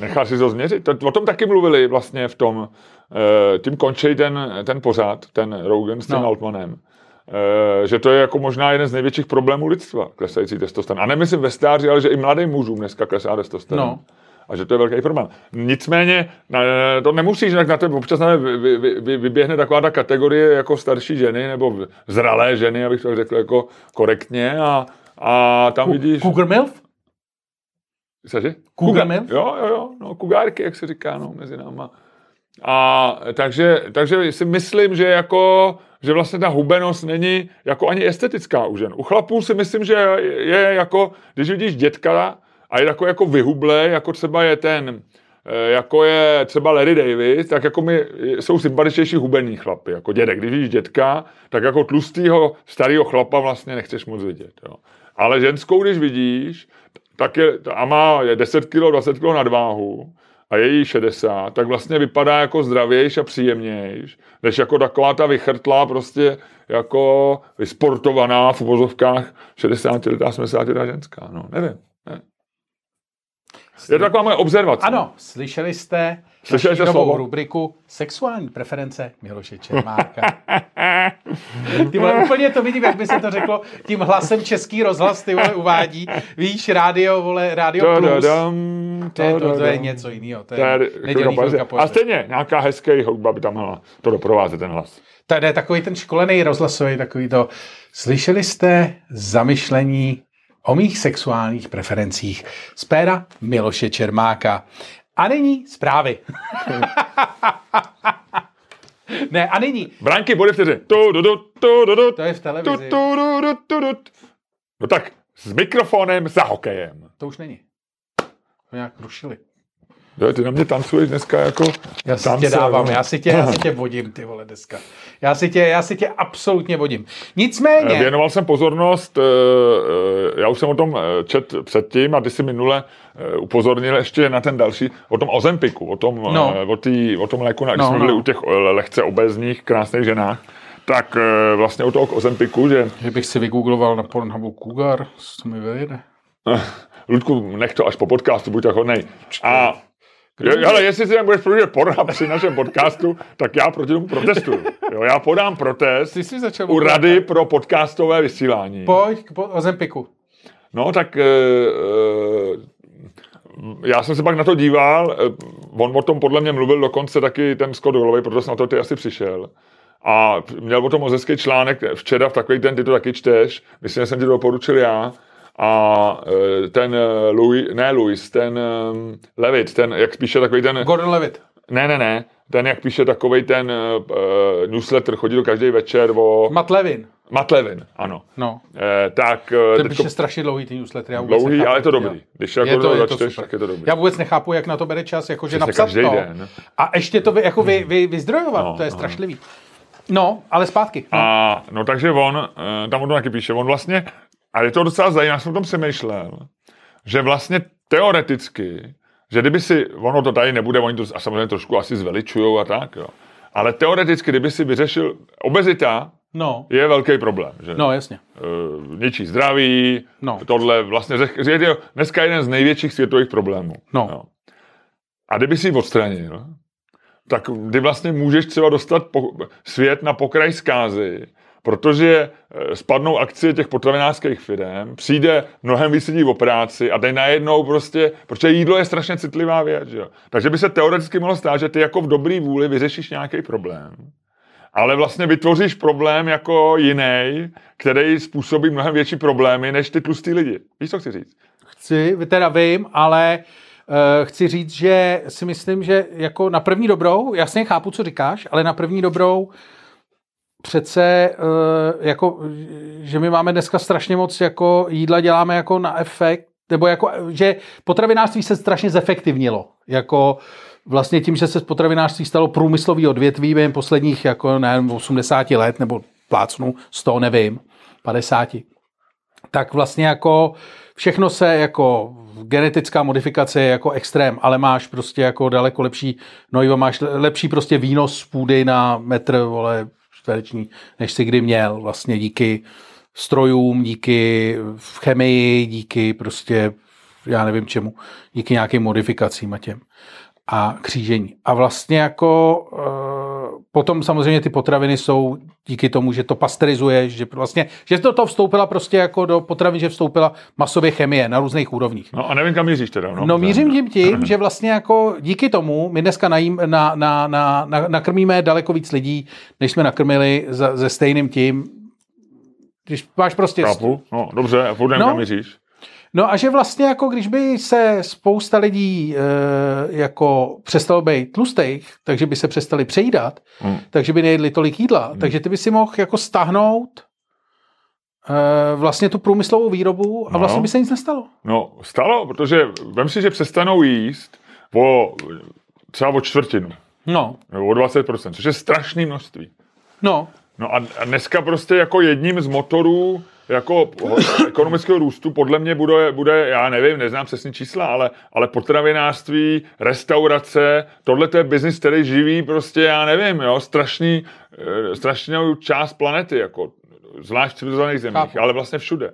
nechal si to změřit. To, o tom taky mluvili vlastně v tom, eh, tím končí ten, ten pořád, ten Rogan s tím no. Altmanem že to je jako možná jeden z největších problémů lidstva, klesající testosteron. A nemyslím ve stáří, ale že i mladým mužům dneska klesá testosteron. No. A že to je velký problém. Nicméně, to nemusíš, na tebe občas vy, vy, vy, vyběhne taková ta kategorie jako starší ženy, nebo zralé ženy, abych to řekl jako korektně, a, a tam vidíš... Cougar MILF? Cože? Cougar MILF? Jo, jo, jo, no, kugárky, jak se říká, no, mezi náma. A takže, takže si myslím, že jako že vlastně ta hubenost není jako ani estetická u žen. U chlapů si myslím, že je jako, když vidíš dětka a je jako, jako vyhublé, jako třeba je ten, eh, jako je třeba Larry David, tak jako mi jsou sympatičnější hubený chlapy, jako dědek. Když vidíš dětka, tak jako tlustýho starého chlapa vlastně nechceš moc vidět. Jo. Ale ženskou, když vidíš, tak je, a má 10 kg, 20 kg nadváhu, a je jí 60, tak vlastně vypadá jako zdravější a příjemnější, než jako taková ta vychrtlá prostě jako vysportovaná v uvozovkách 60 letá, 70 letá ženská. No, nevím. Ne. Je to taková moje observace. Ano, slyšeli jste Slyšeli jste slovo? rubriku Sexuální preference Miloše Čermáka. Ty vole, úplně to vidím, jak by se to řeklo, tím hlasem český rozhlas, ty vole, uvádí. Víš, rádio, vole, rádio plus. To je, to, to je něco jiného. To je nedělní A stejně, nějaká hezký hudba by tam měla to doprovázet ten hlas. To je takový ten školený rozhlasový, takový to. Slyšeli jste zamyšlení o mých sexuálních preferencích z péra Miloše Čermáka. A nyní zprávy. ne, a nyní. Branky, body vteřin. Tu, du, du, tu, du, du, To je v televizi. tu, du, du, tu, du. No tak, s mikrofonem za hokejem. To už není. To nějak rušili. Jo, ty na mě tancuješ dneska jako Já si tance, tě dávám, no. já si tě, já si tě vodím, ty vole, dneska. Já si tě, já si tě absolutně vodím. Nicméně, Věnoval jsem pozornost, eh, eh, já už jsem o tom eh, čet předtím a ty si minule eh, upozornil ještě na ten další, o tom Ozempiku, o tom, No. eh, o, tý, o tom léku, když No, jsme byli no. u těch eh, lehce obezních, krásných ženách, tak eh, vlastně o toho Ozempiku, že že bych si vygoogloval na Pornhubu Cougar, co mi vyjde. Ludku, nech to až po podcastu, buď tak hodnej. A je, ale jestli si tam budeš projíždět porna při našem podcastu, tak já proti tomu protestuju. Jo, já podám protest Ty jsi začal u Rady pro podcastové vysílání. Pojď po Ozempiku. No, tak e, e, já jsem se pak na to díval, e, on o tom podle mě mluvil dokonce taky ten Scott Holloway, proto jsem na to ty asi přišel. A měl o tom mozecký článek včera v takový ten, ty to taky čteš, myslím, že jsem ti to doporučil já. A e, ten e, Louis, ne Louis, ten e, Levitt, ten, jak píše takový ten, Gordon Levitt. ne, ne, ne, ten, jak píše takový ten e, newsletter, chodí do každý večer o Matt Levin. Matt Levin, ano. No. E, tak Ten teďko- píše strašně dlouhý ty newsletter. Já vůbec Dlouhý, nechápu, ale je to dobrý. dělá. Když jako je to, je to tak je to dobrý. Já vůbec nechápu, jak na to bere čas, jakože napsat to. den. A ještě to vy, jako vy, vy, vyzdrojovat, No, to je no. strašlivý. No, ale zpátky. No. A no takže on, tam on to taky píše, on vlastně, a je to docela zajímavé, já jsem o tom přemýšlel, že vlastně teoreticky, že kdyby si, ono to tady nebude, oni to a samozřejmě trošku asi zveličujou a tak, jo. Ale teoreticky, kdyby si vyřešil, obezita no. je velký problém, že? No, jasně. Uh, ničí zdraví, No. tohle vlastně, že je dneska jeden z největších světových problémů. No. Jo. A kdyby si ji odstranil, tak kdy vlastně můžeš třeba dostat po, svět na pokraj zkázy, protože eh, spadnou akcie těch potravinářských firm, přijde mnohem víc lidí o práci a teď najednou prostě, protože jídlo je strašně citlivá věc, že jo? takže by se teoreticky mohlo stát, že ty jako v dobrý vůli vyřešíš nějaký problém, ale vlastně vytvoříš problém jako jiný, který způsobí mnohem větší problémy než ty tlustý lidi. Víš, co chci říct? Chci, teda vím, ale uh, chci říct, že si myslím, že jako na první dobrou, jasně chápu, co říkáš, ale na první dobrou přece uh, jako, že my máme dneska strašně moc jako jídla děláme jako na efekt, nebo jako, že potravinářství se strašně zefektivnilo. Jako vlastně tím, že se z potravinářství stalo průmyslový odvětví během posledních jako nevím, 80 let, nebo plácnu 100, nevím, 50 tak vlastně jako všechno se jako genetická modifikace je jako extrém, ale máš prostě jako daleko lepší hnojiva, máš le- lepší prostě výnos z půdy na metr, vole, čtvereční, než si kdy měl vlastně díky strojům, díky v chemii, díky prostě, já nevím čemu, díky nějakým modifikacím a těm a křížení. A vlastně jako e, potom samozřejmě ty potraviny jsou díky tomu, že to pasterizuje, že vlastně, že do toho vstoupila prostě jako do potravin, že vstoupila masově chemie na různých úrovních. No a nevím, kam míříš teda. No, No mířím tím tím, že vlastně jako díky tomu my dneska najím, na, na, na, na, nakrmíme daleko víc lidí, než jsme nakrmili za, se stejným tím, když máš prostě... Chápu, no dobře, a furt nevím, No. kam míříš. No a že vlastně jako když by se spousta lidí e, jako přestalo být tlustých, takže by se přestali přejídat, Hmm. takže by nejedli tolik jídla, takže ty by si mohl jako stáhnout e, vlastně tu průmyslovou výrobu a No. vlastně by se nic nestalo. No, stalo, protože vem si, že přestanou jíst o třeba o čtvrtinu, No, nebo o 20%, což je strašné množství. no, No a, a dneska prostě jako jedním z motorů jako ho- ekonomického růstu podle mě bude, bude, já nevím, neznám přesně čísla, ale, ale potravinářství, restaurace, tohle to je biznis, který živí prostě, já nevím, jo, strašný, eh, strašnou část planety, jako, zvlášť v civilizovaných zemích, Chápu. ale vlastně všude.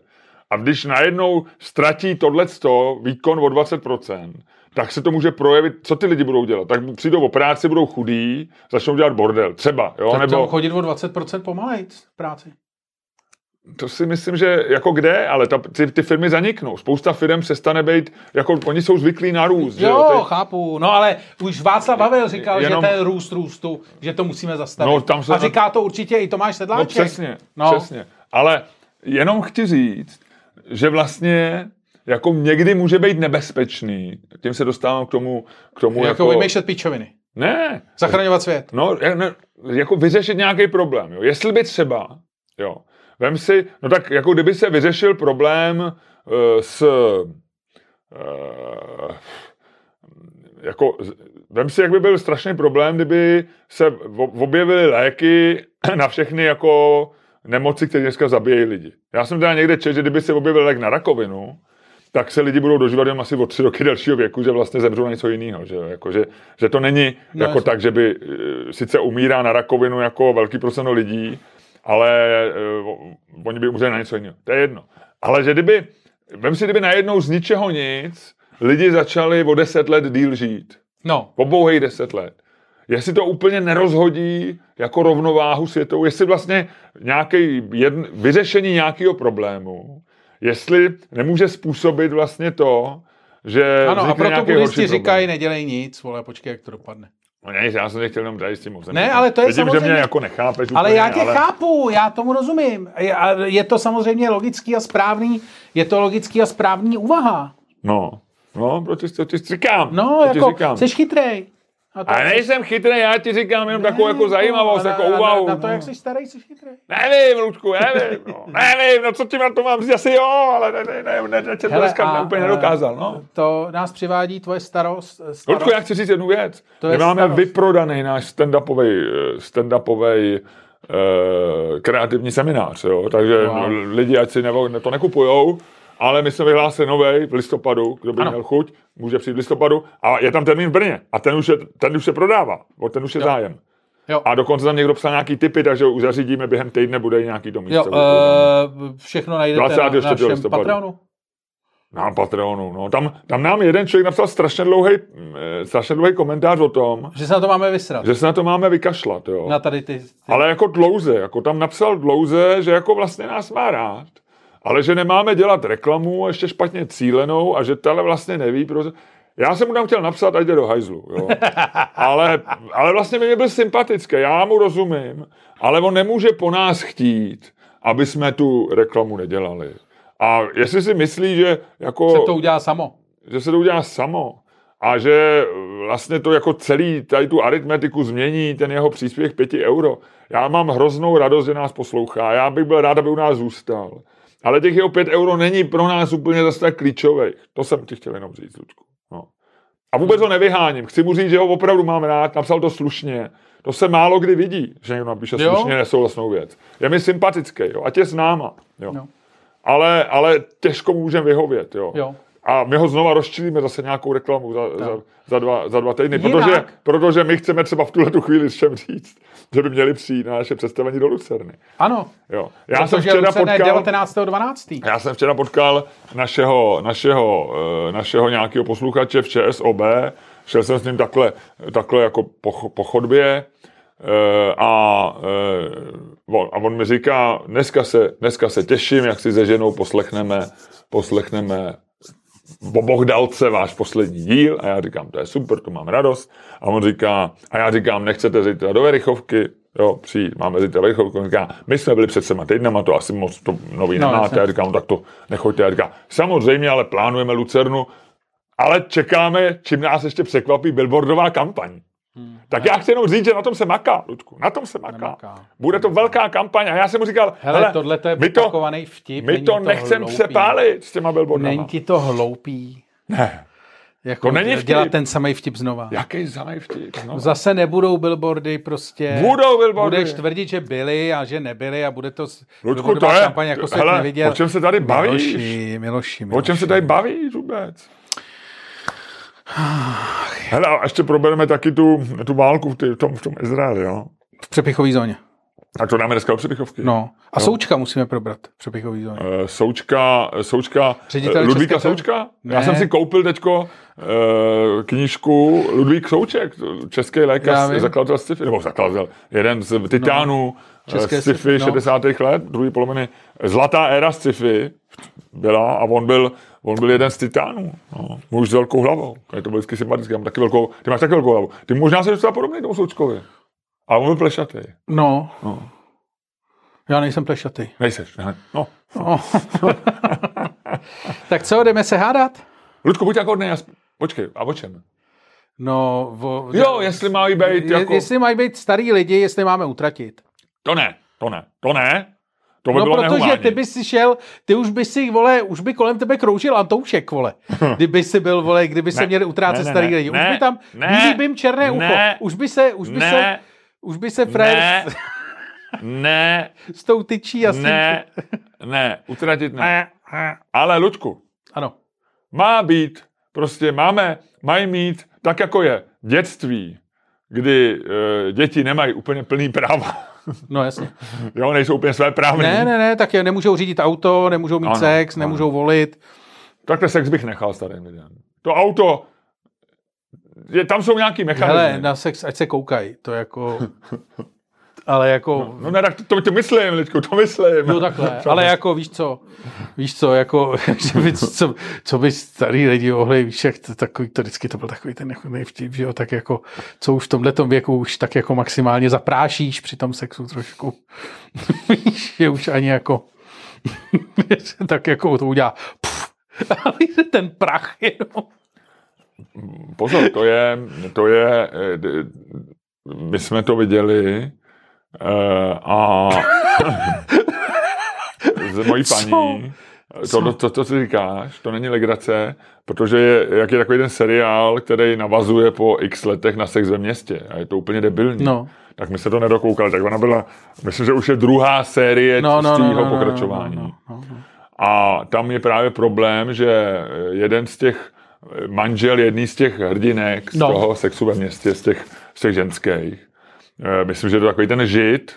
A když najednou ztratí tohleto výkon o 20%, tak se to může projevit, co ty lidi budou dělat. Tak přijdou o práci, budou chudí, začnou dělat bordel, třeba. Jo? Tak Nebo, chodit o 20% pomalejc v práci. To si myslím, že jako kde, ale ta, ty, ty firmy zaniknou. Spousta firm přestane být, jako oni jsou zvyklí na růst. že Jo, Ty- chápu. No ale už Václav Havel říkal, Jenom- že ten růst růstu, že to musíme zastavit. No, tam se A říká to určitě i Tomáš No Sedláček. přesně, No. přesně. Ale jenom chci říct, že vlastně jako někdy může být nebezpečný. Tím se dostávám k tomu, k tomu Jako, jako... vymýšlet pičoviny. Ne, Zachraňovat svět. no, ne, jako vyřešit nějaký problém. Jo. Jestli by třeba, jo, vem si, no tak jako kdyby se vyřešil problém uh, s uh, jako, vem si, jak by byl strašný problém, kdyby se objevily léky na všechny jako nemoci, které dneska zabíjejí lidi. Já jsem teda někde četl, že kdyby se objevil lék na rakovinu, tak se lidi budou dožívat jen asi o tři roky dalšího věku, že vlastně zemřou na něco jiného. Že, jako, že, že to není No, jako jasně. tak, že by eh, sice umírá na rakovinu jako velký procento lidí, ale uh, oni by umřeli na něco jiného. To je jedno. Ale že kdyby, vem si, kdyby najednou z ničeho nic lidi začali o deset let díl žít. No, Po bouhej deset let. Jestli to úplně nerozhodí jako rovnováhu světovou, jestli vlastně nějaký jedn, vyřešení nějakého problému, jestli nemůže způsobit vlastně to, že ano, a proto buddhisti říkají, nedělej nic, vole, počkej, jak to dopadne. No ne, já jsem tě chtěl jenom tady s tím. Ne, ale to je Vidím, že samozřejmě- mě jako nechápeš Ale úplně, já tě chápu, já tomu rozumím. Je- a Je to samozřejmě logický a správný, je to logický a správný úvaha. No, no, proč ti to ti říkám? No, to jako, říkám. jsi chytrej. A to- Ale nejsem chytrý, já ti říkám jenom takovou jako zajímavost, na- jako na- úvahu. Na, na to, no. jak jsi starý, jsi chytrý. Nevím, Ludku, nevím, no, nevím, no co ti na to mám říct, asi jo, ale ne, ne, ne, ne, ne, to Hele, dneska a, úplně eh, nedokázal, no. To nás přivádí tvoje starost. starost. Ludku, já chci říct jednu věc. To My je máme starost. vyprodaný náš stand-upový, eh, stand-upový eh, kreativní seminář, jo? takže wow. lidi, ať si nebo, to nekupujou, ale my jsme vyhlásili nový v listopadu, kdo by Ano. měl chuť, může přijít v listopadu a je tam termín v Brně a ten už, je, ten už se prodává, o ten už je Jo. zájem. Jo, A dokonce tam někdo psal nějaký typy, takže už zařídíme během týdne, bude nějaký to místo. jo uh, všechno najdete na 24. našem listopadu. Patreonu. Na Patreonu, no. Tam, tam nám jeden člověk napsal strašně dlouhý, strašně dlouhý komentář o tom, Že se na to máme vysrat. že se na to máme vykašlat, jo. Na tady ty... ty. Ale jako dlouze, jako tam napsal dlouze, že jako vlastně nás má rád, ale že nemáme dělat reklamu ještě špatně cílenou a že tele vlastně neví, protože... Já jsem mu tam chtěl napsat, ať jde do hajzlu, jo. Ale, ale vlastně by mě byl sympatický, já mu rozumím, ale on nemůže po nás chtít, aby jsme tu reklamu nedělali. A jestli si myslí, že jako Se to udělá samo. že se to udělá samo a že vlastně to jako celý tady tu aritmetiku změní ten jeho příspěvek 5 euro. Já mám hroznou radost, že nás poslouchá. Já bych byl rád, aby u nás zůstal. Ale těch jeho 5 euro není pro nás úplně zase tak klíčových. To jsem ti chtěl jenom říct, Lučku. No. A vůbec ho nevyháním. Chci mu říct, že ho opravdu mám rád, napsal to slušně. To se málo kdy vidí, že někdo napíše Jo. slušně nesouhlasnou věc. Je mi sympatický, jo. ať je s náma. Jo. Jo. Ale, ale těžko můžeme vyhovět. Jo. Jo. A my ho znova rozčílíme zase nějakou reklamu za, za, za, dva, za dva týdny, Jinak- protože, protože my chceme třeba v tuhle tu chvíli s čem říct, že by měli přijít na naše představení do Lucerny. Ano. Jo. Já jsem včera je potkal, 19.12. já jsem včera potkal našeho, našeho, eh, našeho nějakého posluchače v ČSOB, šel jsem s ním takhle, takhle jako po, po chodbě eh, a, eh, on, a on mi říká, dneska se, dneska se těším, jak si se ženou poslechneme, poslechneme o Bohdalce váš poslední díl a já říkám, to je super, to mám radost. A on říká, a já říkám, nechcete zítra do Verichovky? Jo, přijít, máme zítra Verichovku. On říká, my jsme byli před třema týdnama, to asi moc to nový No, nemáte. Já říkám, tak to nechoďte. Já říkám, samozřejmě, ale plánujeme Lucernu, ale čekáme, čím nás ještě překvapí billboardová kampaň. Hmm. Tak já chci jenom říct, že na tom se maká, Ludku, na tom se maká. Nemaká. Bude to velká kampaň a já jsem mu říkal, Hele, tohle to je my to, vtip. my není to nechcem hloupý. přepálit s těma billboardama. Není ti to hloupý. Ne. Jako To není vtip. dělat ten samý vtip znova. Jaký zamej vtip? No. Zase nebudou billboardy prostě. Budou billboardy. Budeš tvrdit, že byly a že nebyly a bude to Ludku, to je- kampaň, jako se hele, neviděl. o čem se tady bavíš? Miloši, Miloši, Miloši. O čem se tady bavíš vůbec? Hele, a ještě probereme taky tu, tu válku v, tom, v tom Izraeli, jo? V přepichový zóně. A to dáme dneska do přepichovky. No. A Součka musíme probrat v přepichový zóně. Eh, Součka, Součka, Ředitel eh, Ludvíka České Součka? Já Ne. jsem si koupil teďko eh, knížku Ludvík Souček, český Já lékař, zakladatel sci nebo zakladatel, jeden z titánů no, České sci-fi no. 60. let, druhý poloviny, zlatá éra sci-fi byla a on byl, on byl jeden z titánů. No. Muž s velkou hlavou. Je to byl vždycky sympatický, já mám taky velkou, ty máš taky velkou hlavu. Ty možná se docela podobný tomu Součkovi. Ale on byl plešatý. No. No. Já nejsem plešatý. Nejseš, ne? No. No. tak co, jdeme se hádat? Ludku, buď jako hodnej, sp- počkej, a o čem? No, vo, Jo, jestli mají být jako... jestli mají být starý lidi, jestli máme utratit. To ne, to ne, to ne. To by No, bylo protože nehumánní. ty bys si šel, ty už by si, vole, už by kolem tebe kroužil Antoušek, vole. Kdyby si byl, vole, kdyby se měli utrácet ne, ne, starý lidi. Už ne, by tam, ne, černé ucho. ne, Už by se, už by se, Ne, už by se Fred ne, ne, s tou tyčí a s ne, ne, utratit ne. Ale, Ludku, Ano. má být, prostě máme, mají mít, tak jako je dětství, kdy e, děti nemají úplně plný práva. No jasně. jo, nejsou úplně své právní. Ne, ne, ne, tak je, nemůžou řídit auto, nemůžou mít Ano, sex, ano. nemůžou volit. Takhle sex bych nechal starým lidem. To auto, je, tam jsou nějaký mechanizmy. Hele, na sex, ať se koukají, to jako... Ale jako... No ne, tak to, to, to myslím, Lidku, to myslím. No takhle, ale jako víš co, víš co, jako, že by, co, co by starý lidi mohli, víš, jak to, takový, to vždycky to byl takový ten nechutný vtip, že jo, tak jako, co už v tomhletom věku už tak jako maximálně zaprášíš při tom sexu trošku, víš, že už ani jako, tak jako to udělá, pff, a víš, ten prach jenom. Pozor, to je, to je, eh, my jsme to viděli a z mojí Co? paní, to, to, to, to, co říkáš, to není legrace, protože je, jak je takový ten seriál, který navazuje po x letech na sex ve městě a je to úplně debilní. No. Tak my se to nedokoukali, tak ona byla, myslím, že už je druhá série No, no, z no, tého no, no, pokračování. no, no, no. A tam je právě problém, že jeden z těch manžel jedný z těch hrdinek z No. toho sexu ve městě, z těch, z těch ženských, eh, myslím, že to je takový ten žid,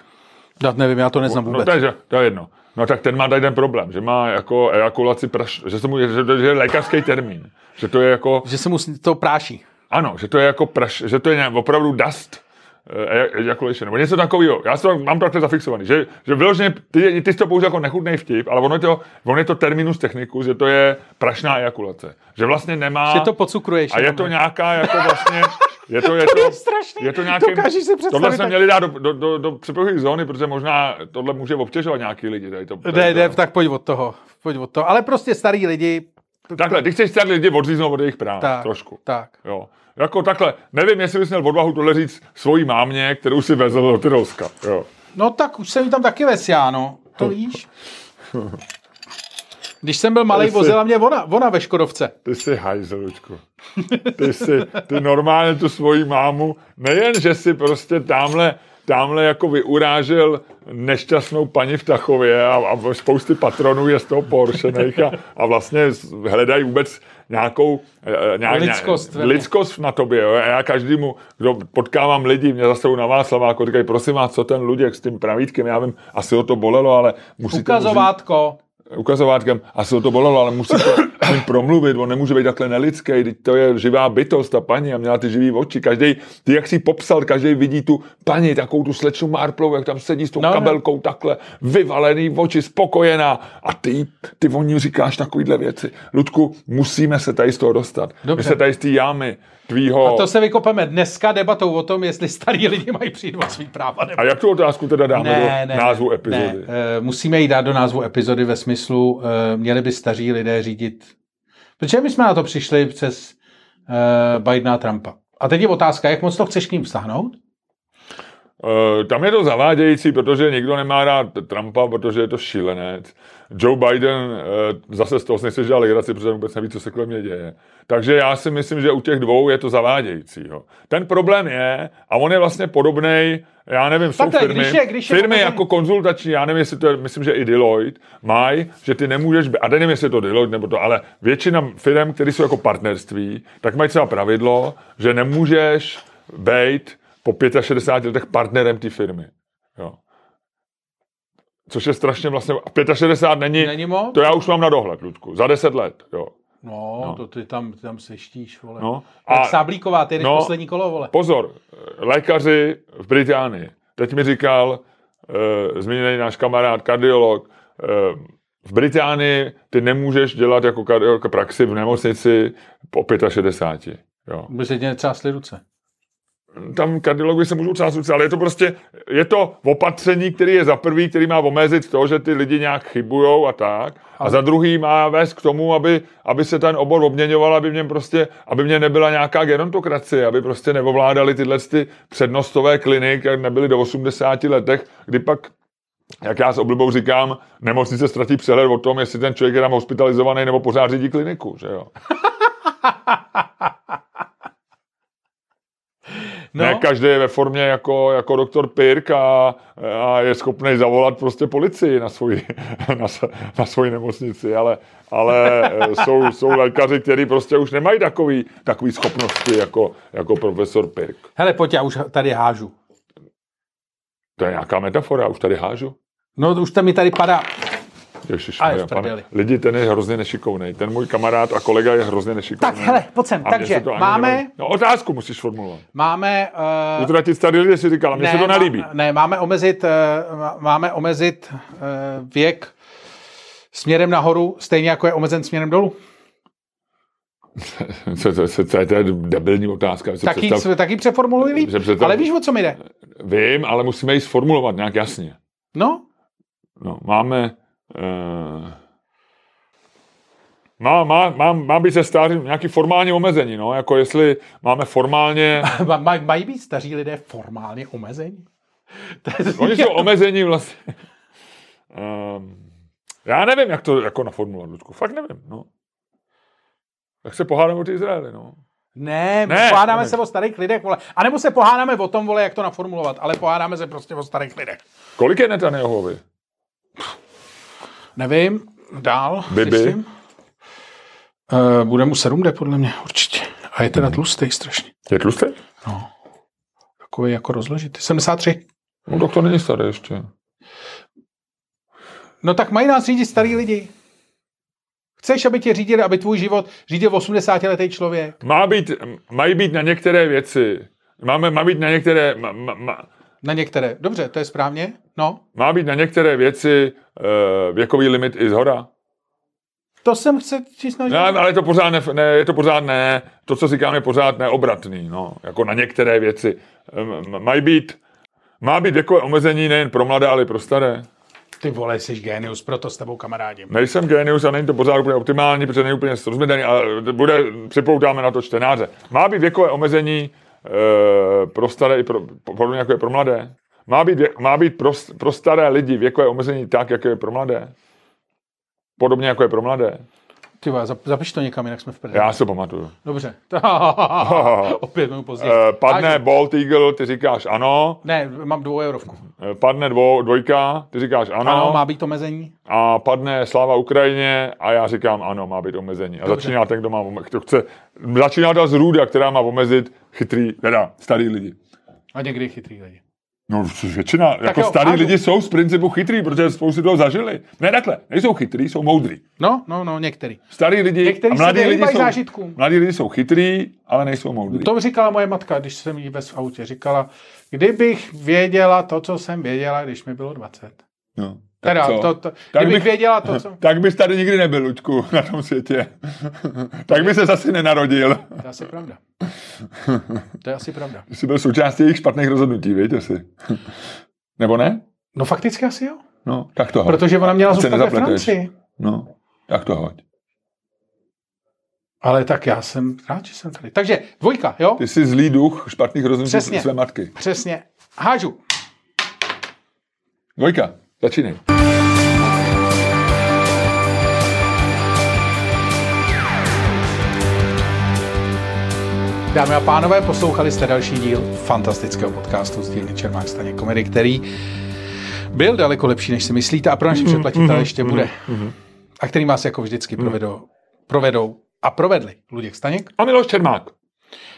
Já nevím, já to neznám no vůbec. to je, to je jedno. No tak ten má tady ten problém, že má jako ejakulaci praš, že, se mu, že, to- že je lékařský termín. Že to je jako, Že se mu to práší. ano, že to je jako praš, že to je nějak opravdu dust eh, ejaculation, nebo něco takového. Já to mám to takhle zafixovaný, že, že vyloženě, ty, ty jsi to použil jako nechutný vtip, ale ono je to, ono je to terminus technicus, že to je prašná ejakulace. Že vlastně nemá... Že to pocukruješ. a je to nějaká jako vlastně... Je to, je To to, je strašný. Je to nějaký, Dokážeš si představit Tohle jsme měli dát do, do, do, do zóny, protože možná tohle může obtěžovat nějaký lidi. Tady to, tady Ne, to. ne, tak pojď od toho. Pojď od toho. Ale prostě starý lidi. Takhle, ty chceš starý lidi odříznout od jejich práv. Tak, Trošku. tak. Jo. Jako takhle, nevím, jestli bys měl odvahu tohle říct svojí mámě, kterou si vezl do Tyrolska. Jo. No tak už jsem jí tam taky vesjá, no. To víš. Když jsem byl malý, vozila mě ona, ona ve Škodovce. Ty jsi hajzelučku. Ty jsi, ty normálně tu svoji mámu, nejen, že si prostě tamhle, tamhle jako vyurážel nešťastnou paní v Tachově a, a spousty patronů je z toho Porschených a, a vlastně hledají vůbec nějakou eh, nějak, Lidskost nějak, lidskost na tobě. Jo? Já každému, kdo potkávám lidi, mě zase na Václaváku, říkají, prosím vás, co ten Luděk s tím pravítkem, já vím, asi ho to bolelo, ale musíte Ukazovátko. ukazovátkem, asi ho to bolelo, ale musí ním promluvit, on nemůže být takhle nelidský, teď to je živá bytost, ta paní a měla ty živý oči, každý, ty jak si popsal, každý vidí tu paní, takovou tu slečnu Marplovou, jak tam sedí s tou No, no, no. kabelkou takhle, vyvalený oči, spokojená a ty, ty o ní říkáš takovýhle věci. Ludku, musíme se tady z toho dostat. Dobře. My se tady z té jámy tvýho... A to se vykopeme dneska debatou o tom, jestli starý lidi mají přijít o svý práva. Nebo... A jak tu otázku teda dáme Ne, do ne, názvu epizody? Ne, eh, musíme ji dát do názvu epizody ve smyslu, eh, měli by staří lidé řídit. Protože my jsme na to přišli přes uh, Bidena a Trumpa. A teď je otázka, jak moc to chceš k ním vztahnout? Uh, tam je to zavádějící, protože nikdo nemá rád Trumpa, protože je to šílenec. Joe Biden uh, zase z toho si nechceš dělat legraci, protože vůbec neví, co se kolem mě děje. Takže já si myslím, že u těch dvou je to zavádějící. Jo. Ten problém je, a on je vlastně podobný, já nevím, jsou Takhle, firmy, když je- když je firmy podobný- jako konzultační, já nevím, jestli to je, myslím, že i Deloitte mají, že ty nemůžeš, být- a nevím, jestli je to Deloitte nebo to, ale většina firm, které jsou jako partnerství, tak mají třeba pravidlo, že nemůžeš být po 65 letech partnerem té firmy. Jo. Což je strašně vlastně, 65 není, Není moc? to já už mám na dohled, Ludku, za 10 let, jo. No, no. to ty tam, ty tam seštíš, vole. No, A... a- Sáblíková, ty no. poslední kolo, vole. Pozor, lékaři v Británii, teď mi říkal uh, zmíněný náš kamarád, kardiolog, uh, v Británii ty nemůžeš dělat jako kardiolog praxi v nemocnici po 65. Jo. By se tě netřásly ruce. Tam kardiologi se můžou třást ruce, ale je to prostě, je to opatření, který je za prvý, který má omezit to, že ty lidi nějak chybujou a tak. A za druhý má vést k tomu, aby, aby se ten obor obměňoval, aby v něm prostě, aby mě nebyla nějaká gerontokracie, aby prostě neovládali tyhle ty přednostové kliniky, jak nebyly do 80 letech, kdy pak jak já s oblibou říkám, nemocnice ztratí přehled o tom, jestli ten člověk je tam hospitalizovaný nebo pořád řídí kliniku, že jo? No, Ne každý je ve formě jako, jako doktor Pirk a, a je schopný zavolat prostě policii na svoji, na, na svoji nemocnici, ale, ale eh, jsou, jsou lékaři, kteří prostě už nemají takový, takový schopnosti jako, jako profesor Pirk. hele, pojď, já už tady hážu. To je nějaká metafora, už tady hážu. No, už tam mi tady padá. Ježiš, A je v prdeli. lidi, ten je hrozně nešikovný. Ten můj kamarád a kolega je hrozně nešikovný. Tak, hele, pojď sem. A Takže se to máme. No, otázku musíš formulovat. máme... Uh, Utratit starý lidi si říkala, mně se to nelíbí. má- ne, máme omezit, uh, máme omezit uh, věk směrem nahoru, stejně jako je omezen směrem dolů. Co, co, co, co je to je debilní otázka. Taky, představ- taky přeformuluji líp. představ- Ale víš, o co mi jde? Vím, ale musíme ji sformulovat nějak jasně. No, No, máme... Uh, má, má, má, má být se stářím nějaký formální omezení, no, jako jestli máme formálně... maj, mají být staří lidé formálně omezení? To je Oni jsou omezení vlastně... Um, já nevím, jak to jako naformulovat, Ludku. Fakt nevím, no. Tak se pohádáme o ty Izraeli, no. Ne, Ne, ne pohádáme ne. se o starých lidech, vole. A nebo se pohádáme o tom, vole, jak to naformulovat, ale pohádáme se prostě o starých lidech. Kolik je Netanyahuovi? Nevím, dál. Bibi? Uh, bude mu 7 jde, podle mě, určitě. A je teda tlustý strašně. Je tlustý? No. Takový jako rozložitý. 73. No, tak to není starý ještě. No tak mají nás řídit starý lidi. Chceš, aby tě řídili, aby tvůj život řídil 80-letý člověk? Má být, mají být na některé věci. Máme, má být na některé, má, má, Na některé. Dobře, to je správně. No, má být na některé věci uh, věkový limit i zhora. to jsem chce ti snažit. Ne, ale je to pořád ne, ne, je to pořád ne, to, co říkám, je pořád neobratný, no, jako na některé věci. Um, mají být, má být věkové omezení nejen pro mladé, ale i pro staré. Ty vole, jsi genius, proto s tebou kamarádím. Nejsem genius a není to pořád úplně optimální, protože není úplně srozumitelný, ale bude, připoutáme na to čtenáře. Má být věkové omezení e, pro staré i pro, podobně jako je pro mladé. Má být, má být pro, pro staré lidi věkové omezení tak, jako je pro mladé. Podobně jako je pro mladé. Ty zapiš to někam, jinak jsme v prdeli. Já si to pamatuju. Dobře. Opět minut později. E, padne Hážu. Bolt Eagle, ty říkáš ano. Ne, mám dvou eurovku. E, padne dvo, dvojka, ty říkáš ano. Ano, má být omezení. A padne sláva Ukrajině a já říkám ano, má být omezení. A Dobře. začíná ten, kdo má kdo chce, začíná ta zrůda, která má omezit chytrý, teda starý lidi. A někdy chytrý lidi. No, většina, tak jako jo, starý hážu. lidi jsou z principu chytrý, protože spoustu toho zažili. Ne takhle, nejsou chytrý, jsou moudrý. No, no, no, některý. Starý lidi Někteří a mladí lidi, jsou, mladí lidi jsou chytrý, ale nejsou moudrý. To říkala moje matka, když jsem jí bez v autě. Říkala, kdybych věděla to, co jsem věděla, když mi bylo 20. No. Teda, co? to, to, Tak kdybych bych- věděla to, co... Tak bys tady nikdy nebyl, Luďku, na tom světě. tak by se zase nenarodil. To je asi pravda. To je asi pravda. Jsi byl součástí jejich špatných rozhodnutí, víte asi. Nebo ne? No fakticky asi jo. No, tak to hoď. Protože ona měla zůstat ve. Francii. No, tak to hoď. Ale tak já jsem rád, že jsem tady. Takže dvojka, jo? Ty jsi zlý duch špatných rozhodnutí Přesně. své matky. Přesně. Hážu. Dvojka, začínej. Dámy a pánové, poslouchali jste další díl fantastického podcastu z dílny Čermák Staně komedy, který byl daleko lepší, než si myslíte a pro naše předplatitele ještě bude. A který vás jako vždycky provedou, provedou a provedli Luděk Staněk. A Miloš Čermák.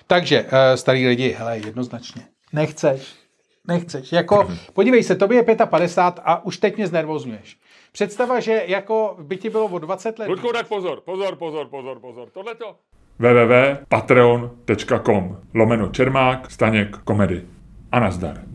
Takže, uh, starý lidi, hele, jednoznačně. Nechceš. Nechceš. Jako, podívej se, tobě je 55 a už teď mě znervozňuješ. Představa, že jako by ti bylo o 20 let... Ludku, tak pozor, pozor, pozor, pozor, pozor. Tohleto www.patreon.com lomeno Čermák, Staněk, komedy. A nazdar.